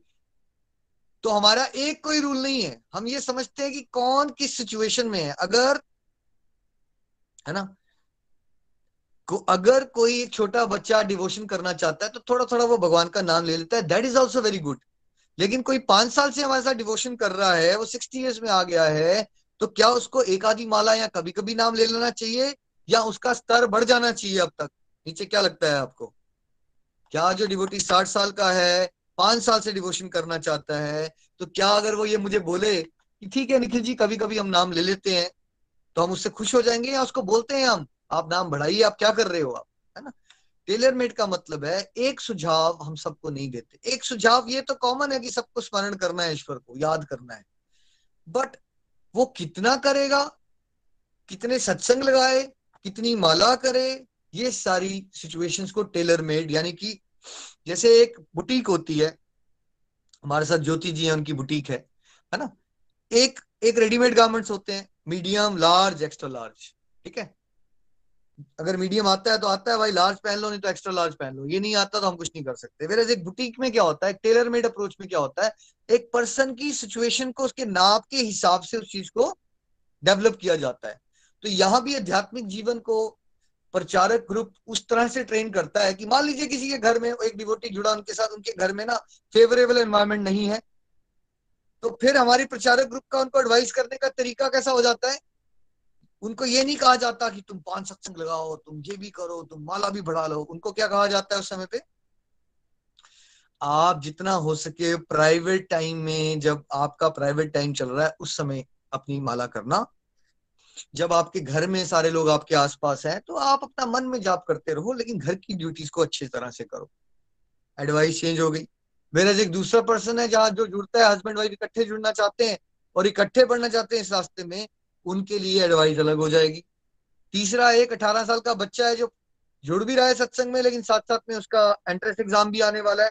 तो हमारा एक कोई रूल नहीं है। हम ये समझते हैं कि कौन किस सिचुएशन में है। अगर, है ना? को, अगर कोई छोटा बच्चा डिवोशन करना चाहता है तो थोड़ा थोड़ा वो भगवान का नाम ले लेता है। That is also very good लेकिन कोई पाँच साल से हमारे साथ डिवोशन कर रहा है, वो सिक्सटी ईयर्स में आ गया है तो क्या उसको एक आधी माला या कभी कभी नाम ले लेना चाहिए या उसका स्तर बढ़ जाना चाहिए अब तक? नीचे क्या लगता है आपको? क्या जो डिवोटी साठ साल का है, पाँच साल से डिवोशन करना चाहता है तो क्या अगर वो ये मुझे बोले कि ठीक है निखिल जी कभी कभी हम नाम ले लेते हैं तो हम उससे खुश हो जाएँगे या उसको बोलते हैं हम, आप नाम बढ़ाइए, आप क्या कर रहे हो आप? है ना? टेलर मेड का मतलब है, एक सुझाव हम सबको नहीं देते। एक सुझाव ये तो कॉमन है कि सबको स्मरण करना है, ईश्वर को, याद करना है। बट वो कितना करेगा, कितने सत्संग लगाए, कितनी माला करे, ये सारी सिचुएशंस को टेलर मेड यानी कि जैसे एक बुटीक होती है, हमारे साथ ज्योति जी है, उनकी बुटीक है है ना? एक एक रेडीमेड गारमेंट्स होते हैं मीडियम लार्ज एक्स्ट्रा लार्ज ठीक है? अगर मीडियम आता है तो आता है, भाई लार्ज पहन लो, नहीं तो एक्स्ट्रा लार्ज पहन लो। ये नहीं आता तो हम कुछ नहीं कर सकते। वेर एक बुटीक में क्या होता है टेलर मेड अप्रोच में क्या होता है, एक पर्सन की सिचुएशन को, उसके नाप के हिसाब से उस चीज़ को डेवलप किया जाता है। तो यहाँ भी आध्यात्मिक जीवन को प्रचारक ग्रुप उस तरह से ट्रेन करता है कि मान लीजिए किसी के घर में एक डिवोटी जुड़ा, उनके साथ, उनके घर में ना फेवरेबल एनवायरमेंट नहीं है तो फिर हमारी प्रचारक ग्रुप का उनको एडवाइस करने का तरीका कैसा हो जाता है? उनको ये नहीं कहा जाता कि तुम पाँच सत्संग लगाओ, तुम ये भी करो, तुम माला भी बढ़ा लो। उनको क्या कहा जाता है उस समय पे? आप जितना हो सके प्राइवेट टाइम में जब आपका प्राइवेट टाइम चल रहा है, उस समय अपनी माला करना। जब आपके घर में सारे लोग आपके आसपास हैं तो आप अपना मन में जाप करते रहो, लेकिन घर की ड्यूटीज़ को अच्छी तरह से करो। एडवाइस चेंज हो गई। मेरा एक दूसरा पर्सन है जहाँ जो जुड़ता है हस्बैंड वाइफ इकट्ठे जुड़ना चाहते हैं और इकट्ठे पढ़ना चाहते हैं इस रास्ते में उनके लिए एडवाइस अलग हो जाएगी। तीसरा, एक अठारह साल का बच्चा है जो जुड़ भी रहा है सत्संग में, लेकिन साथ साथ में उसका एंट्रेंस एग्ज़ाम भी आने वाला है।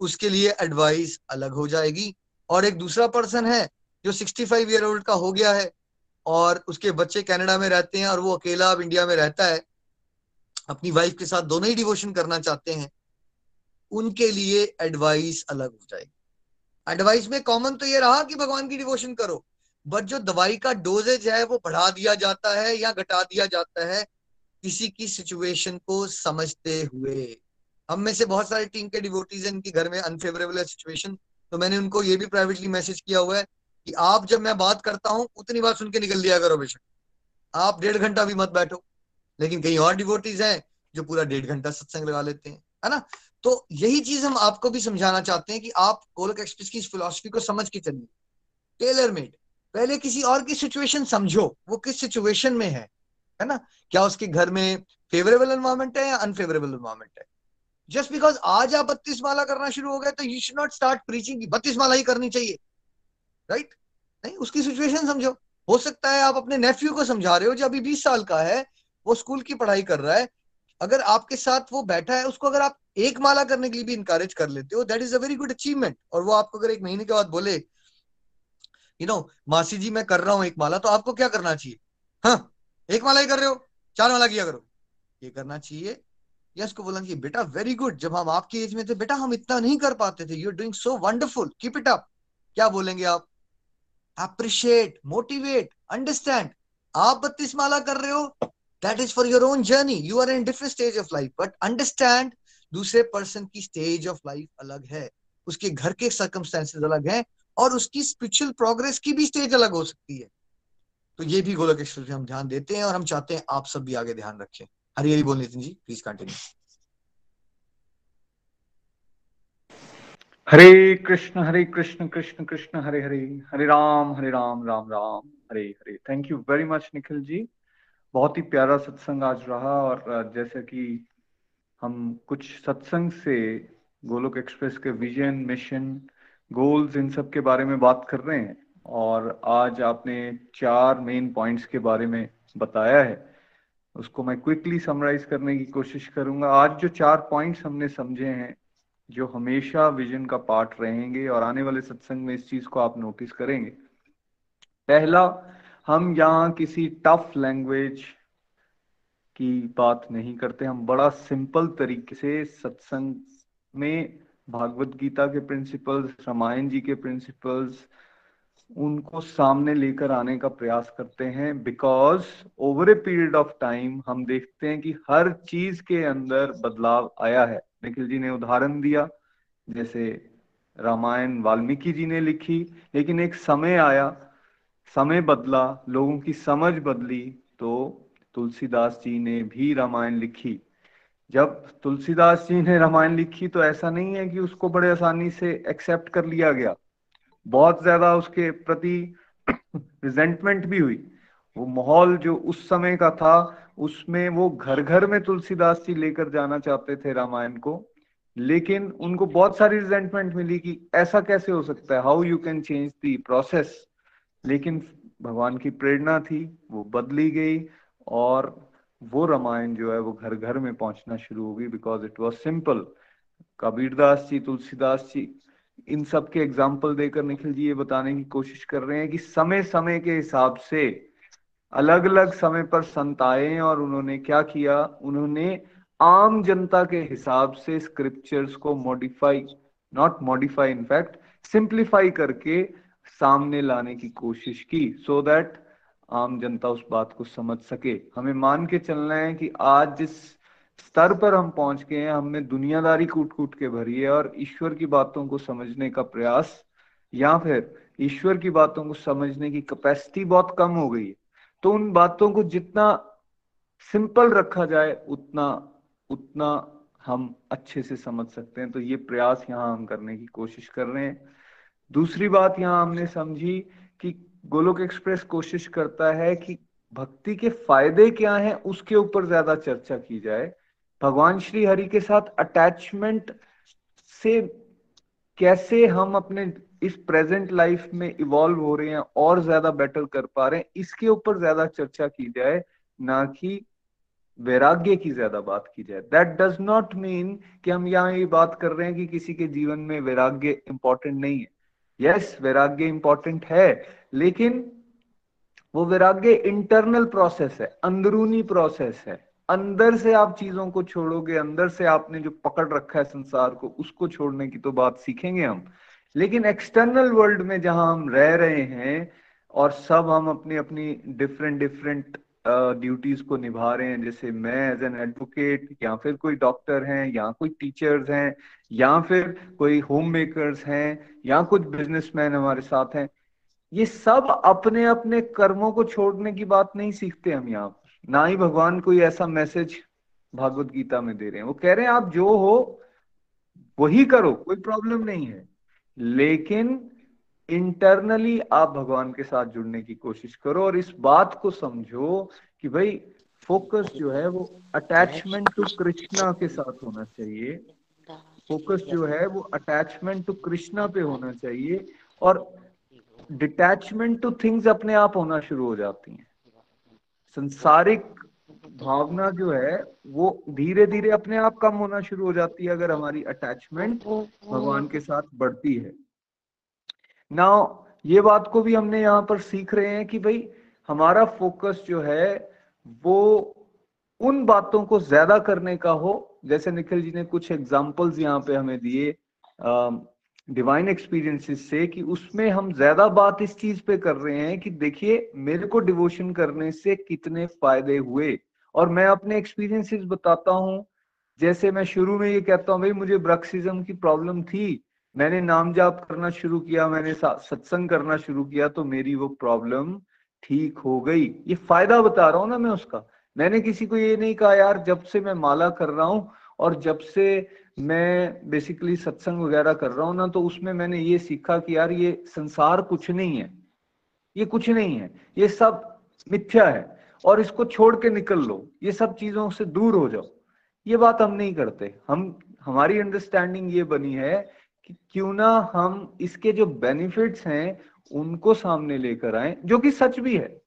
उसके लिए एडवाइस अलग हो जाएगी। और एक दूसरा पर्सन है जो 65 ईयर ओल्ड का हो गया है और उसके बच्चे कनाडा में रहते हैं और वो अकेला अब इंडिया में रहता है। अपनी वाइफ के साथ दोनों ही डिवोशन करना चाहते हैं। उनके लिए एडवाइस अलग हो जाएगी। एडवाइस में कॉमन तो ये रहा कि भगवान की डिवोशन करो। बट जो दवाई का डोजेज है, वो बढ़ा दिया जाता है या घटा दिया जाता है, किसी की सिचुएशन को समझते हुए। हम में से बहुत सारे टीम के डिवोटीज हैं, इनके घर में अनफेवरेबल है सिचुएशन तो मैंने उनको ये भी प्राइवेटली मैसेज किया हुआ है कि आप जब मैं बात करता हूँ, उतनी बात सुन के निकल लिया करो बेशक। आप डेढ़ घंटा भी मत बैठो। लेकिन कहीं और डिवोटीज हैं, जो पूरा डेढ़ घंटा सत्संग लगा लेते हैं, है ना? तो यही चीज़ हम आपको भी समझाना चाहते हैं कि आप गोलक एक्सप्रेस की इस फिलोसफी को समझ के चलिए। टेलर मेड पहले किसी और की सिचुएशन समझो, वो किस सिचुएशन में है है ना? क्या उसके घर में फेवरेबल एनवायरमेंट है या अनफेवरेबल एनवायरमेंट है? जस्ट बिकॉज़ आज आप बत्तीस माला करना शुरू हो गए तो you should not start preaching बत्तीस माला ही करनी चाहिए राइट right? नहीं, उसकी सिचुएशन समझो। हो सकता है आप अपने नेफ्यू को समझा रहे हो जो अभी बीस साल का है, वो स्कूल की पढ़ाई कर रहा है, अगर आपके साथ वो बैठा है, उसको अगर आप एक माला करने के लिए भी इंकरेज कर लेते हो that is a very good achievement और वो आपको अगर एक महीने के बाद बोले यू नो मासी जी, मैं कर रहा हूँ एक माला तो आपको क्या करना चाहिए? हाँ एक माला ही कर रहे हो, चार माला किया करो। ये करना चाहिए या उसको बोलना चाहिए बेटा वेरी गुड जब हम आपकी एज में थे, बेटा, हम इतना नहीं कर पाते थे। You are doing so wonderful keep it up क्या बोलेंगे आप? अप्रिशिएट मोटिवेट अंडरस्टैंड आप बत्तीस माला कर रहे हो that is for your own journey you are in different stage of life but understand दूसरे पर्सन की स्टेज ऑफ़ लाइफ अलग है। उसके घर के सर्कमस्टेंसेज अलग हैं और उसकी स्पिरिचुअल प्रोग्रेस की भी स्टेज अलग हो सकती है। तो ये भी गोलक एक्सप्रेस हम ध्यान देते हैं और हम चाहते हैं आप सब भी आगे ध्यान रखें। हरी हरी बोल Nitin ji please continue Hare Krishna Hare Krishna Krishna Krishna, Hare Hare Hare Ram Hare Ram Ram Ram, Hare Hare. Thank you very much Nikhil ji. बहुत ही प्यारा सत्संग आज रहा और जैसे कि हम कुछ सत्संग से गोलोक एक्सप्रेस के विजन मिशन गोल्स इन सब के बारे में बात कर रहे हैं और आज आपने चार मेन पॉइंट्स के बारे में बताया है। उसको मैं क्विकली समराइज करने की कोशिश करूँगा। आज जो चार पॉइंट्स हमने समझे हैं, जो हमेशा विजन का पार्ट रहेंगे और आने वाले सत्संग में इस चीज़ को आप नोटिस करेंगे। पहला, हम यहाँ किसी टफ लैंग्वेज की बात नहीं करते। हम बड़ा सिंपल तरीके से सत्संग में भागवत गीता के प्रिंसिपल्स रामायण जी के प्रिंसिपल्स उनको सामने लेकर आने का प्रयास करते हैं because over a period of time हम देखते हैं कि हर चीज़ के अंदर बदलाव आया है। निखिल जी ने उदाहरण दिया, जैसे रामायण वाल्मीकि जी ने लिखी, लेकिन एक समय आया, समय बदला, लोगों की समझ बदली तो तुलसीदास जी ने भी रामायण लिखी। जब तुलसीदास जी ने रामायण लिखी तो ऐसा नहीं है कि उसको बड़े आसानी से एक्सेप्ट कर लिया गया। बहुत ज़्यादा उसके प्रति रिजेंटमेंट भी हुई। वो माहौल जो उस समय का था, उसमें वो घर घर में तुलसीदास जी लेकर जाना चाहते थे रामायण को, लेकिन उनको बहुत सारी रिजेंटमेंट मिली कि ऐसा कैसे हो सकता है? How you can change the process लेकिन भगवान की प्रेरणा थी, वो बदली गई और वो रामायण जो है वो घर घर में पहुँचना शुरू होगी because it was simple Kabirdas ji, Tulsidas ji, इन सब के एग्ज़ाम्पल देकर निखिल जी ये बताने की कोशिश कर रहे हैं कि समय समय के हिसाब से अलग अलग समय पर संत आए और उन्होंने क्या किया? उन्होंने आम जनता के हिसाब से स्क्रिप्चर्स को modify not modify in fact simplify करके सामने लाने की कोशिश की सो so दैट आम जनता उस बात को समझ सके। हमें मान के चलना है कि आज जिस स्तर पर हम पहुँच गए हैं हमें दुनियादारी कूट कूट के भरी है और ईश्वर की बातों को समझने का प्रयास या फिर ईश्वर की बातों को समझने की कैपेसिटी बहुत कम हो गई है। तो उन बातों को जितना सिंपल रखा जाए, उतना उतना हम अच्छे से समझ सकते हैं। तो ये प्रयास यहाँ हम करने की कोशिश कर रहे हैं। दूसरी बात यहाँ हमने समझी कि गोलोक एक्सप्रेस कोशिश करता है कि भक्ति के फ़ायदे क्या हैं, उसके ऊपर ज़्यादा चर्चा की जाए। भगवान श्री हरि के साथ अटैचमेंट से कैसे हम अपने इस प्रेजेंट लाइफ में इवॉल्व हो रहे हैं और ज़्यादा बेटर कर पा रहे हैं, इसके ऊपर ज़्यादा चर्चा की जाए, ना कि वैराग्य की ज़्यादा बात की जाए। दैट डज नॉट मीन कि हम यहाँ ये बात कर रहे हैं कि किसी के जीवन में वैराग्य इंपॉर्टेंट नहीं है। यस वैराग्य इंपॉर्टेंट है लेकिन वो वैराग्य इंटरनल प्रोसेस है, अंदरूनी प्रोसेस है। अंदर से आप चीज़ों को छोड़ोगे, अंदर से आपने जो पकड़ रखा है संसार को, उसको छोड़ने की तो बात सीखेंगे हम। लेकिन एक्सटर्नल वर्ल्ड में जहाँ हम रह रहे हैं और सब हम अपनी अपनी डिफरेंट डिफरेंट ड्यूटीज़ को निभा रहे हैं, जैसे मैं एज एन एडवोकेट या फिर कोई डॉक्टर हैं, या कोई टीचर्स हैं, या फिर कोई होम मेकर्स हैं, या कुछ बिजनेसमैन हमारे साथ हैं ये सब अपने अपने कर्मों को छोड़ने की बात नहीं सीखते हम यहाँ ना ही भगवान कोई ऐसा मैसेज भागवत गीता में दे रहे हैं। वो कह रहे हैं, आप जो हो, वही करो, कोई प्रॉब्लम नहीं है। लेकिन इंटरनली आप भगवान के साथ जुड़ने की कोशिश करो और इस बात को समझो कि भाई फोकस जो है वो अटैचमेंट टू कृष्णा के साथ होना चाहिए। फोकस जो है वो अटैचमेंट टू कृष्णा पे होना चाहिए और डिटैचमेंट टू थिंग्स अपने आप होना शुरू हो जाती हैं। संसारिक भावना जो है, वो धीरे धीरे अपने आप कम होना शुरू हो जाती है अगर हमारी अटैचमेंट भगवान के साथ बढ़ती है। ना ये बात को भी हमने यहाँ पर सीख रहे हैं कि भाई, हमारा फोकस जो है, वो उन बातों को ज़्यादा करने का हो। जैसे निखिल जी ने कुछ एग्जाम्पल्स यहाँ पे हमें दिए डिवाइन एक्सपीरियंसेस से कि उसमें हम ज़्यादा बात इस चीज़ पे कर रहे हैं कि देखिए, मेरे को डिवोशन करने से कितने फ़ायदे हुए। और मैं अपने एक्सपीरियंसेस बताता हूँ। जैसे मैं शुरू में ये कहता हूँ, भाई, मुझे ब्रक्सिज्म की प्रॉब्लम थी। मैंने नाम जाप करना शुरू किया, मैंने सत्संग करना शुरू किया तो मेरी वो प्रॉब्लम ठीक हो गई। ये फ़ायदा बता रहा हूँ ना मैं उसका। मैंने किसी को ये नहीं कहा, यार, जब से मैं माला कर रहा हूँ और जब से मैं बेसिकली सत्संग वगैरह कर रहा हूँ ना तो उसमें मैंने ये सीखा कि यार ये संसार कुछ नहीं है। ये कुछ नहीं है। ये सब मिथ्या है और इसको छोड़ के निकल लो। ये सब चीज़ों से दूर हो जाओ। ये बात हम नहीं करते। हम, हमारी अंडरस्टैंडिंग ये बनी है कि क्यों ना हम इसके जो बेनिफिट्स हैं, उनको सामने लेकर आए, जो कि सच भी है।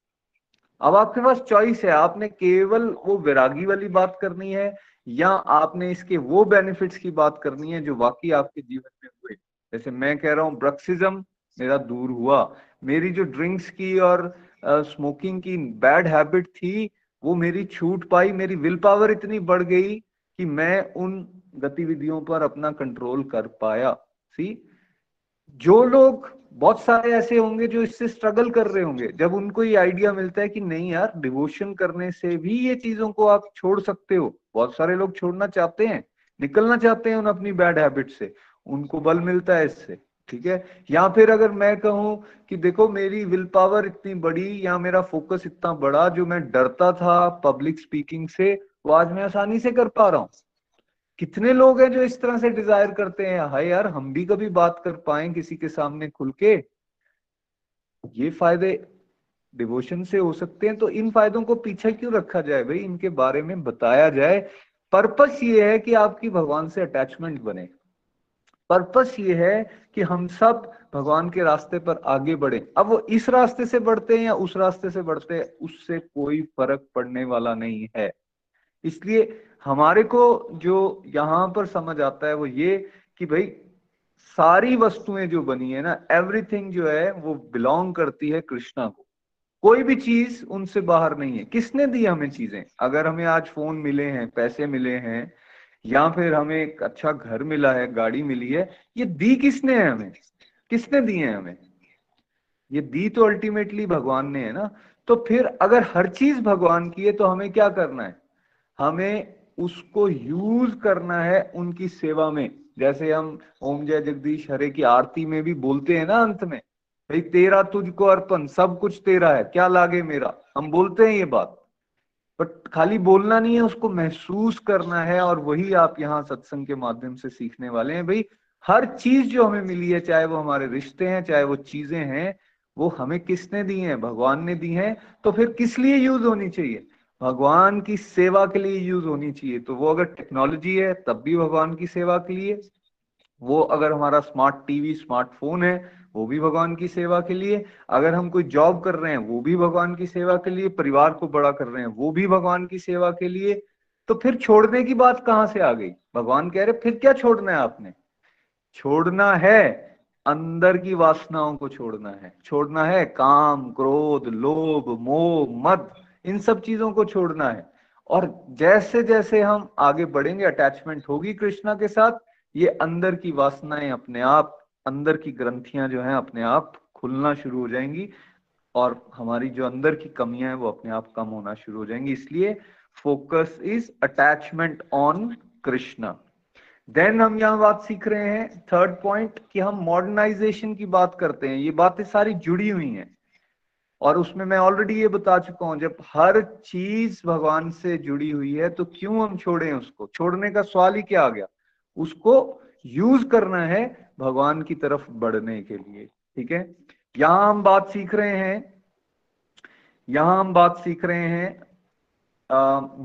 अब आपके पास चॉइस है। आपने केवल वो वैरागी वाली बात करनी है या आपने इसके वो बेनिफिट्स की बात करनी है जो वाकई आपके जीवन में हुए। जैसे मैं कह रहा हूँ ब्रक्सिज्म मेरा दूर हुआ। मेरी जो ड्रिंक्स की और स्मोकिंग की बैड हैबिट थी, वो मेरी छूट पाई, मेरी विल पावर इतनी बढ़ गई कि मैं उन गतिविधियों पर अपना कंट्रोल कर पाया। सी जो लोग बहुत सारे ऐसे होंगे जो इससे स्ट्रगल कर रहे होंगे। जब उनको ये आइडिया मिलता है कि नहीं यार डिवोशन करने से भी ये चीज़ों को आप छोड़ सकते हो। बहुत सारे लोग छोड़ना चाहते हैं, निकलना चाहते हैं उन अपनी बैड हैबिट से। उनको बल मिलता है इससे, ठीक है? या फिर अगर मैं कहूँ कि देखो, मेरी विल पावर इतनी बड़ी या मेरा फोकस इतना बड़ा, जो मैं डरता था पब्लिक स्पीकिंग से, वो आज मैं आसानी से कर पा रहा हूँ। कितने लोग हैं जो इस तरह से डिज़ायर करते हैं? हाय यार, हम भी कभी बात कर पाए किसी के सामने खुल के? ये फ़ायदे डिवोशन से हो सकते हैं तो इन फायदों को पीछे क्यों रखा जाए भाई? इनके बारे में बताया जाए। पर्पस ये है कि आपकी भगवान से अटैचमेंट बने। पर्पस ये है कि हम सब भगवान के रास्ते पर आगे बढ़े। अब वो इस रास्ते से बढ़ते हैं या उस रास्ते से बढ़ते हैं, उससे कोई फ़र्क पड़ने वाला नहीं है। इसलिए हमारे को जो यहाँ पर समझ आता है वो ये कि भाई, सारी वस्तुएँ जो बनी है ना एवरीथिंग जो है वो बिलोंग करती है कृष्णा को। कोई भी चीज़ उनसे बाहर नहीं है। किसने दी हमें चीज़ें? अगर हमें आज फ़ोन मिले हैं, पैसे मिले हैं, या फिर हमें एक अच्छा घर मिला है, गाड़ी मिली है, ये दी किसने है हमें? किसने दी है हमें? ये दी तो अल्टीमेटली भगवान ने, है ना? तो फिर अगर हर चीज़ भगवान की है तो हमें क्या करना है? हमें उसको यूज़ करना है उनकी सेवा में। जैसे हम ओम जय जगदीश हरे की आरती में भी बोलते हैं ना अंत में, भाई तेरा तुझको अर्पण, सब कुछ तेरा है, क्या लागे मेरा? हम बोलते हैं ये बात। बट खाली बोलना नहीं है, उसको महसूस करना है और वही आप यहाँ सत्संग के माध्यम से सीखने वाले हैं। भाई, हर चीज़ जो हमें मिली है, चाहे वो हमारे रिश्ते हैं, चाहे वो चीज़ें हैं, वो हमें किसने दी हैं? भगवान ने दी हैं। तो फिर किस लिए यूज़ होनी चाहिए? भगवान की सेवा के लिए यूज़ होनी चाहिए। तो वो अगर टेक्नोलॉजी है, तब भी भगवान की सेवा के लिए। वो अगर हमारा स्मार्ट टीवी स्मार्टफ़ोन है, वो भी भगवान की सेवा के लिए। अगर हम कोई जॉब कर रहे हैं, वो भी भगवान की सेवा के लिए। परिवार को बड़ा कर रहे हैं, वो भी भगवान की सेवा के लिए। तो फिर छोड़ने की बात कहाँ से आ गई? भगवान कह रहे, फिर क्या छोड़ना है आपने? छोड़ना है, अंदर की वासनाओं को छोड़ना है। छोड़ना है काम, क्रोध, लोभ, मोह, मद। इन सब चीज़ों को छोड़ना है। और जैसे जैसे हम आगे बढ़ेंगे अटैचमेंट होगी कृष्णा के साथ, ये अंदर की वासनाएँ अपने आप, अंदर की ग्रंथियाँ जो हैं अपने आप खुलना शुरू हो जाएँगी और हमारी जो अंदर की कमियाँ हैं वो अपने आप कम होना शुरू हो जाएँगी। इसलिए focus is attachment on Krishna. Then हम यहाँ बात सीख रहे हैं थर्ड पॉइंट कि हम मॉडर्नाइजेशन की बात करते हैं। ये बातें सारी जुड़ी हुई हैं। और उसमें मैं ऑलरेडी ये बता चुका हूँ, जब हर चीज़ भगवान से जुड़ी हुई है तो क्यों हम छोड़ें उसको? छोड़ने का सवाल ही क्या आ गया? उसको यूज़ करना है भगवान की तरफ़ बढ़ने के लिए, ठीक है? यहाँ हम बात सीख रहे हैं, यहाँ हम बात सीख रहे हैं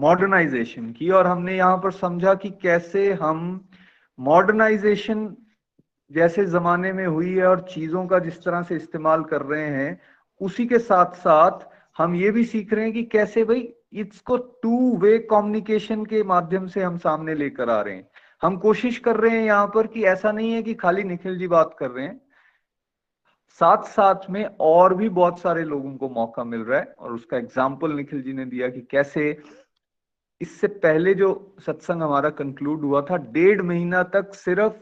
मॉडर्नाइजेशन की, और हमने यहाँ पर समझा कि कैसे हम मॉडर्नाइजेशन जैसे जमाने में हुई है और चीज़ों का जिस तरह से इस्तेमाल कर रहे हैं उसी के साथ साथ हम ये भी सीख रहे हैं कि कैसे भाई, इसको टू वे कम्युनिकेशन के माध्यम से हम सामने लेकर आ रहे हैं। हम कोशिश कर रहे हैं यहाँ पर कि ऐसा नहीं है कि खाली निखिल जी बात कर रहे हैं। साथ साथ में और भी बहुत सारे लोगों को मौका मिल रहा है और उसका एग्ज़ाम्पल निखिल जी ने दिया कि कैसे इससे पहले जो सत्संग हमारा कंक्लूड हुआ था, डेढ़ महीना तक सिर्फ़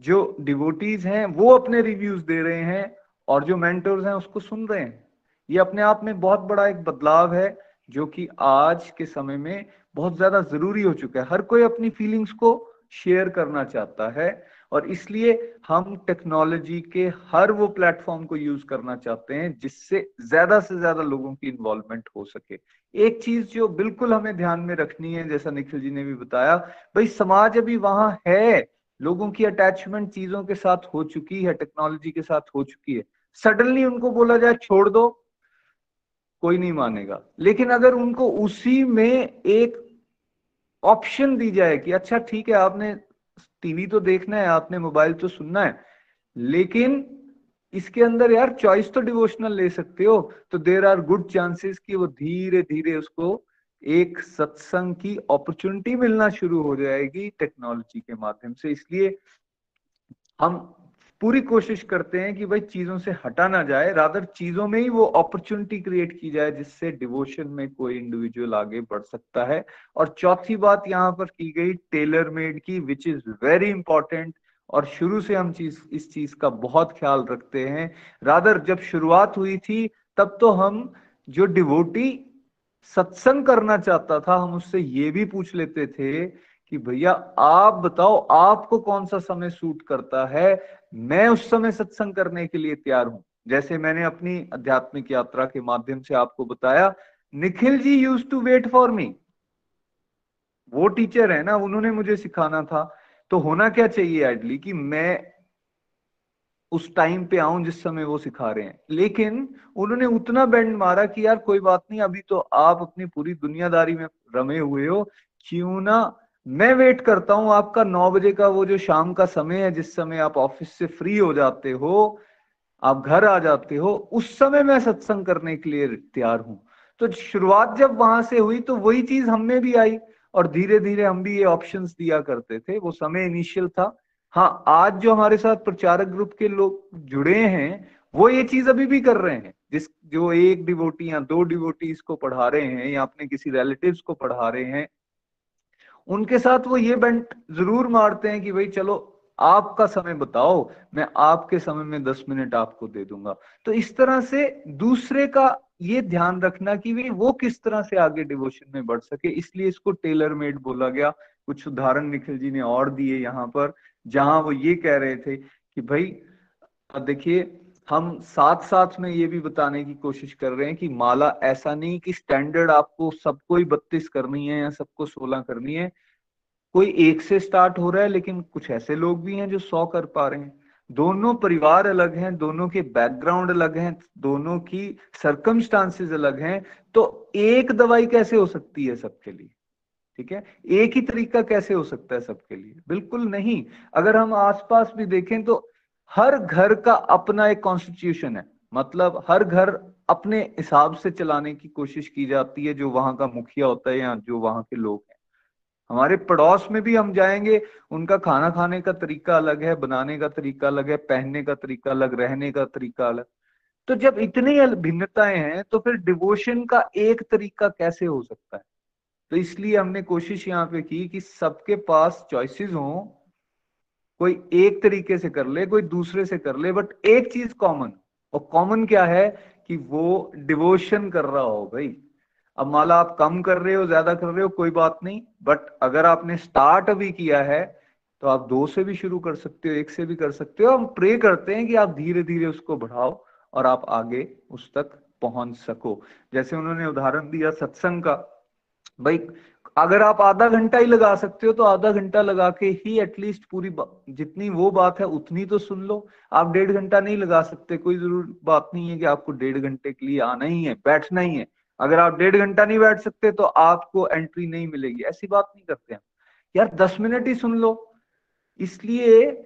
जो डिवोटीज हैं वो अपने रिव्यूज़ दे रहे हैं और जो मेंटर्स हैं, उसको सुन रहे हैं। ये अपने आप में बहुत बड़ा एक बदलाव है, जो कि आज के समय में बहुत ज़्यादा ज़रूरी हो चुका है। हर कोई अपनी फीलिंग्स को शेयर करना चाहता है, और इसलिए हम टेक्नोलॉजी के हर वो प्लेटफॉर्म को यूज़ करना चाहते हैं, जिससे ज़्यादा से ज़्यादा लोगों की इन्वॉल्वमेंट हो सके। एक चीज़ जो बिल्कुल हमें ध्यान में रखनी है, जैसा निखिल जी ने भी बताया, भाई समाज अभी वहाँ है, लोगों की अटैचमेंट चीज़ों के साथ हो चुकी है टेक्नोलॉजी के साथ हो चुकी है। सडनली उनको बोला जाए, छोड़ दो, कोई नहीं मानेगा लेकिन अगर उनको उसी में एक ऑप्शन दी जाए कि अच्छा ठीक है, आपने टीवी तो देखना है, आपने मोबाइल तो सुनना है, लेकिन इसके अंदर यार चॉइस तो डिवोशनल ले सकते हो तो देर आर गुड चांसेस कि वो धीरे धीरे उसको एक सत्संग की अपॉर्चुनिटी मिलना शुरू हो जाएगी टेक्नोलॉजी के माध्यम से। इसलिए हम पूरी कोशिश करते हैं कि भाई चीज़ों से हटा ना जाए रादर चीज़ों में ही वो अपॉर्चुनिटी क्रिएट की जाए जिससे डिवोशन में कोई इंडिविजुअल आगे बढ़ सकता है। और चौथी बात यहाँ पर की गई टेलर मेड की विच इज़ वेरी इंपॉर्टेंट और शुरू से हम चीज़, इस चीज़ का बहुत ख्याल रखते हैं। रादर जब शुरुआत हुई थी, तब तो हम जो डिवोटी सत्संग करना चाहता था, हम उससे ये भी पूछ लेते थे कि भैया आप बताओ, आपको कौन सा समय सूट करता है? मैं उस समय सत्संग करने के लिए तैयार हूँ। जैसे मैंने अपनी आध्यात्मिक यात्रा के माध्यम से आपको बताया, Nikhil ji use to wait for me वो टीचर है ना, उन्होंने मुझे सिखाना था। तो होना क्या चाहिए एडली कि मैं उस टाइम पे आऊँ जिस समय वो सिखा रहे हैं। लेकिन उन्होंने उतना बैंड मारा कि यार कोई बात नहीं, अभी तो आप अपनी पूरी दुनियादारी में रमे हुए हो। क्यों ना मैं वेट करता हूँ आपका नौ बजे का वो जो शाम का समय है, जिस समय आप ऑफ़िस से फ्री हो जाते हो, आप घर आ जाते हो, उस समय मैं सत्संग करने के लिए तैयार हूँ। तो शुरुआत जब वहाँ से हुई तो वही चीज़ हम में भी आई और धीरे धीरे हम भी ये ऑप्शन दिया करते थे। वो समय इनिशियल था। हाँ आज जो हमारे साथ प्रचारक ग्रुप के लोग जुड़े हैं, वो ये चीज़ अभी भी कर रहे हैं। जिस, जो एक डिवोटी या दो डिवोटीज को पढ़ा रहे हैं या अपने किसी रिलेटिव्स को पढ़ा रहे हैं उनके साथ वो ये बेंट ज़रूर मारते हैं कि भाई चलो, आपका समय बताओ, मैं आपके समय में दस मिनट आपको दे दूँगा। तो इस तरह से दूसरे का ये ध्यान रखना कि वे वो किस तरह से आगे डिवोशन में बढ़ सके। इसलिए इसको टेलर मेड बोला गया। कुछ उदाहरण निखिल जी ने और दिए यहाँ पर, जहाँ वो ये कह रहे थे कि भाई देखिए हम साथ साथ में ये भी बताने की कोशिश कर रहे हैं कि माला ऐसा नहीं कि स्टैंडर्ड आपको सबको ही बत्तीस करनी है या सबको सोलह करनी है। कोई एक से स्टार्ट हो रहा है, लेकिन कुछ ऐसे लोग भी हैं जो सौ कर पा रहे हैं। दोनों परिवार अलग हैं, दोनों के बैकग्राउंड अलग हैं, दोनों की सरकमस्टांसेस अलग हैं। तो एक दवाई कैसे हो सकती है सबके लिए? ठीक है? एक ही तरीका कैसे हो सकता है सबके लिए? बिल्कुल नहीं। अगर हम आसपास भी देखें तो हर घर का अपना एक कॉन्स्टिट्यूशन है। मतलब हर घर अपने हिसाब से चलाने की कोशिश की जाती है, जो वहाँ का मुखिया होता है या जो वहाँ के लोग हैं। हमारे पड़ोस में भी हम जाएँगे, उनका खाना खाने का तरीका अलग है, बनाने का तरीका अलग है, पहनने का तरीका अलग, रहने का तरीका अलग। तो जब इतनी भिन्नताएँ हैं तो फिर डिवोशन का एक तरीका कैसे हो सकता है? तो इसलिए हमने कोशिश यहाँ पे की कि सबके पास चॉइसेस हों कोई एक तरीके से कर ले, कोई दूसरे से कर ले बट एक चीज़ कॉमन और कॉमन क्या है कि वो डिवोशन कर रहा हो भाई। अब माला आप कम कर रहे हो, ज़्यादा कर रहे हो, कोई बात नहीं बट अगर आपने स्टार्ट अभी किया है तो आप दो से भी शुरू कर सकते हो, एक से भी कर सकते हो। हम प्रे करते हैं कि आप धीरे धीरे उसको बढ़ाओ और आप आगे उस तक पहुँच सको। जैसे उन्होंने उदाहरण दिया सत्संग का, भाई अगर आप आधा घंटा ही लगा सकते हो तो आधा घंटा लगा के ही एटलीस्ट पूरी जितनी वो बात है, उतनी तो सुन लो। आप डेढ़ घंटा नहीं लगा सकते, कोई ज़रूर बात नहीं है कि आपको डेढ़ घंटे के लिए आना ही है, बैठना ही है। अगर आप डेढ़ घंटा नहीं बैठ सकते तो आपको एंट्री नहीं मिलेगी। ऐसी बात नहीं करते हम। यार, दस मिनट ही सुन लो। इसलिए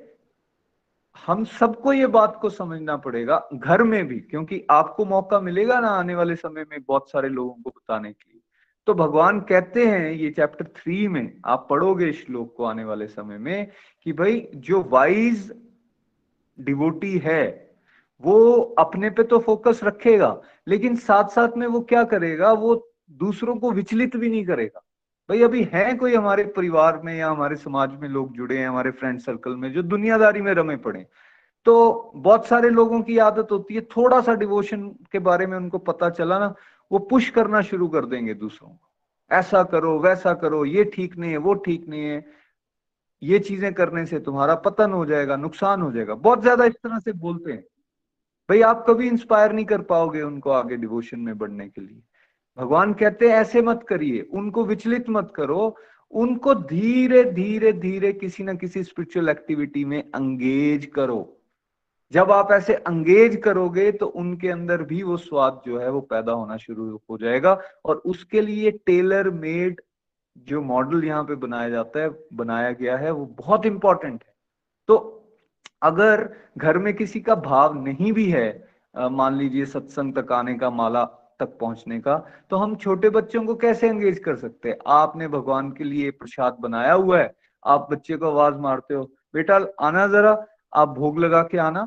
हम सबको ये बात को समझना पड़ेगा, घर में भी, क्योंकि आपको मौका मिलेगा ना आने वाले समय में बहुत सारे लोगों को बताने के लिए। तो भगवान कहते हैं, ये चैप्टर थ्री में, आप पढ़ोगे श्लोक को आने वाले समय में, कि भाई जो वाइज डिवोटी है, वो अपने पे तो फोकस रखेगा, लेकिन साथ साथ में वो क्या करेगा, वो दूसरों को विचलित भी नहीं करेगा। भाई अभी है कोई हमारे परिवार में या हमारे समाज में लोग जुड़े हैं, हमारे फ्रेंड सर्कल में, जो दुनियादारी में रमे पड़े तो बहुत सारे लोगों की आदत होती है, थोड़ा सा डिवोशन के बारे में उनको पता चला ना वो पुश करना शुरू कर देंगे दूसरों को। ऐसा करो, वैसा करो, ये ठीक नहीं है, वो ठीक नहीं है। ये चीज़ें करने से तुम्हारा पतन हो जाएगा, नुकसान हो जाएगा। बहुत ज़्यादा इस तरह से बोलते हैं। भाई, आप कभी इंस्पायर नहीं कर पाओगे उनको आगे डिवोशन में बढ़ने के लिए। भगवान कहते हैं, ऐसे मत करिए। उनको विचलित मत करो। उनको धीरे धीरे धीरे किसी ना किसी स्पिरिचुअल एक्टिविटी में अंगेज करो। जब आप ऐसे अंगेज करोगे तो उनके अंदर भी वो स्वाद जो है, वो पैदा होना शुरू हो जाएगा। और उसके लिए टेलर मेड जो मॉडल यहाँ पे बनाया जाता है, बनाया गया है, वो बहुत इंपॉर्टेंट है। तो अगर घर में किसी का भाव नहीं भी है मान लीजिए सत्संग तक आने का माला तक पहुँचने का तो हम छोटे बच्चों को कैसे एंगेज कर सकते हैं? आपने भगवान के लिए प्रसाद बनाया हुआ है, आप बच्चे को आवाज़ मारते हो, बेटा आना जरा, आप भोग लगा के आना।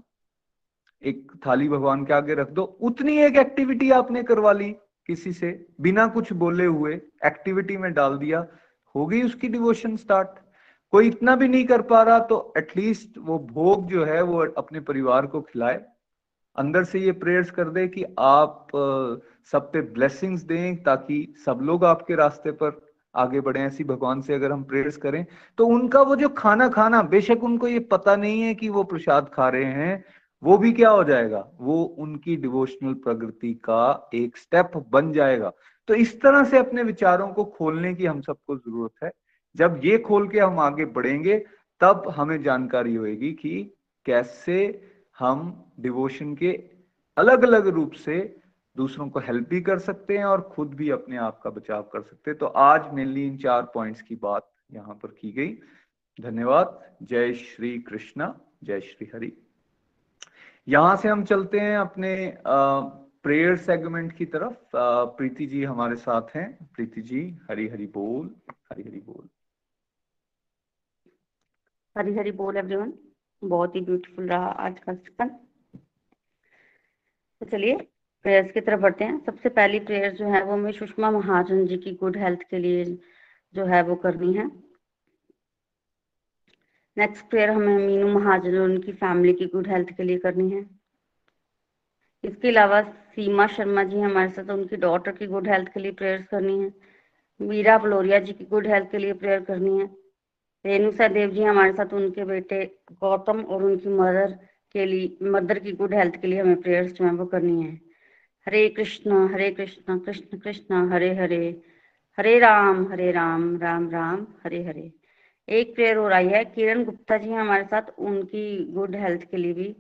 एक थाली भगवान के आगे रख दो। उतनी एक एक्टिविटी आपने करवा ली किसी से, बिना कुछ बोले हुए एक्टिविटी में डाल दिया, हो गई उसकी डिवोशन स्टार्ट कोई इतना भी नहीं कर पा रहा तो एटलीस्ट वो भोग जो है, वो अपने परिवार को खिलाए। अंदर से ये प्रेयर्स कर दे कि आप सब पे ब्लेसिंग्स दें ताकि सब लोग आपके रास्ते पर आगे बढ़े। ऐसी भगवान से अगर हम प्रेयर्स करें तो उनका वो जो खाना खाना, बेशक उनको ये पता नहीं है कि वो प्रसाद खा रहे हैं वो भी क्या हो जाएगा? वो उनकी डिवोशनल प्रगति का एक स्टेप बन जाएगा। तो इस तरह से अपने विचारों को खोलने की हम सबको ज़रूरत है। जब ये खोल के हम आगे बढ़ेंगे, तब हमें जानकारी होगी कि कैसे हम डिवोशन के अलग अलग रूप से दूसरों को हेल्प भी कर सकते हैं और खुद भी अपने आप का बचाव कर सकते हैं। तो आज मेनली इन चार पॉइंट्स की बात यहाँ पर की गई। धन्यवाद। जय श्री कृष्णा। जय श्री हरि। यहाँ से हम चलते हैं अपने प्रेयर सेगमेंट की तरफ़। प्रीति जी हमारे साथ हैं। प्रीति जी, हरी हरी बोल, हरी हरी बोल। हरी हरी बोल एवरीवन बहुत ही ब्यूटीफुल रहा आज का सेशन तो चलिए प्रेयर्स की तरफ़ बढ़ते हैं। सबसे पहली प्रेयर जो है, वो हमें सुषमा महाजन जी की गुड हेल्थ के लिए जो है, वो करनी है। नेक्स्ट प्रेयर हमें मीनू महाजन और उनकी फैमिली की गुड हेल्थ के लिए करनी है। इसके अलावा सीमा शर्मा जी हमारे साथ उनकी डॉटर की गुड हेल्थ के लिए प्रेयर्स करनी है। मीरा बलोरिया जी की गुड हेल्थ के लिए प्रेयर करनी है। रेणु देव जी हमारे साथ उनके बेटे गौतम और उनकी मदर के लिए मदर की गुड हेल्थ के लिए हमें प्रेयर्स जो है वो करनी है। हरे कृष्ण हरे कृष्ण कृष्ण कृष्ण, हरे हरे। हरे राम हरे राम राम राम, हरे हरे। एक प्रेयर हो रही है। किरण गुप्ता जी हमारे साथ। उनकी गुड हेल्थ के लिए भी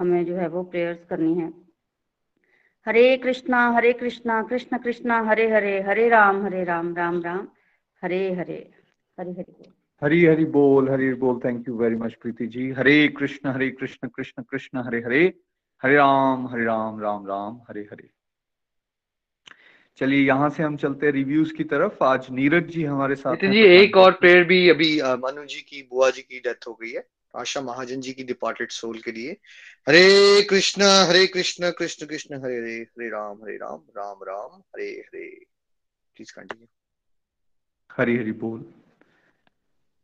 हमें जो है वो प्रेयर्स करनी है। हरे कृष्णा हरे कृष्णा, कृष्ण कृष्णा, हरे हरे हरे राम हरे राम राम राम, हरे हरे हरे हरे हरी हरि बोल हरि बोल। Thank you very much Preeti ji. Hare Krishna Hare Krishna Krishna Krishna, Hare Hare Hare Ram Hare Ram Ram Ram, Hare Hare. चलिए यहाँ से हम चलते हैं रिव्यूज़ की तरफ़। आज नीरज जी हमारे साथ जी एक और प्रेयर भी अभी मनु जी की बुआ जी की डेथ हो गई है। आशा महाजन जी की डिपार्टेड सोल के लिए। हरे कृष्ण हरे कृष्ण कृष्ण कृष्ण हरे हरे हरे राम हरे राम राम राम हरे हरे। प्लीज़ कंटिन्यू हरी हरी बोल।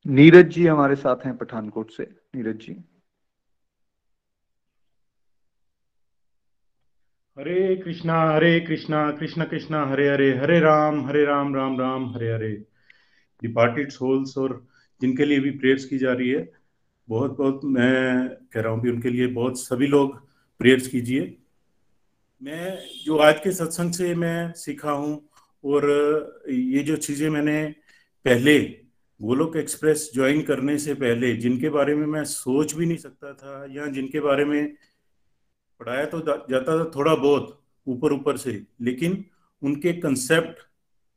नीरज जी हमारे साथ हैं पठानकोट से। नीरज जी। हरे कृष्णा हरे कृष्णा, कृष्ण कृष्णा, हरे हरे हरे राम हरे राम राम राम, हरे हरे। डिपार्टेड सोल्स और जिनके लिए भी प्रेयर्स की जा रही है, बहुत बहुत मैं कह रहा हूँ भी उनके लिए बहुत सभी लोग प्रेयर्स कीजिए। मैं जो आज के सत्संग से मैं सीखा हूँ और ये जो चीज़ें मैंने पहले गोलोक एक्सप्रेस ज्वाइन करने से पहले, जिनके बारे में मैं सोच भी नहीं सकता था या जिनके बारे में पढ़ाया तो जाता था थोड़ा बहुत ऊपर ऊपर से लेकिन उनके कंसेप्ट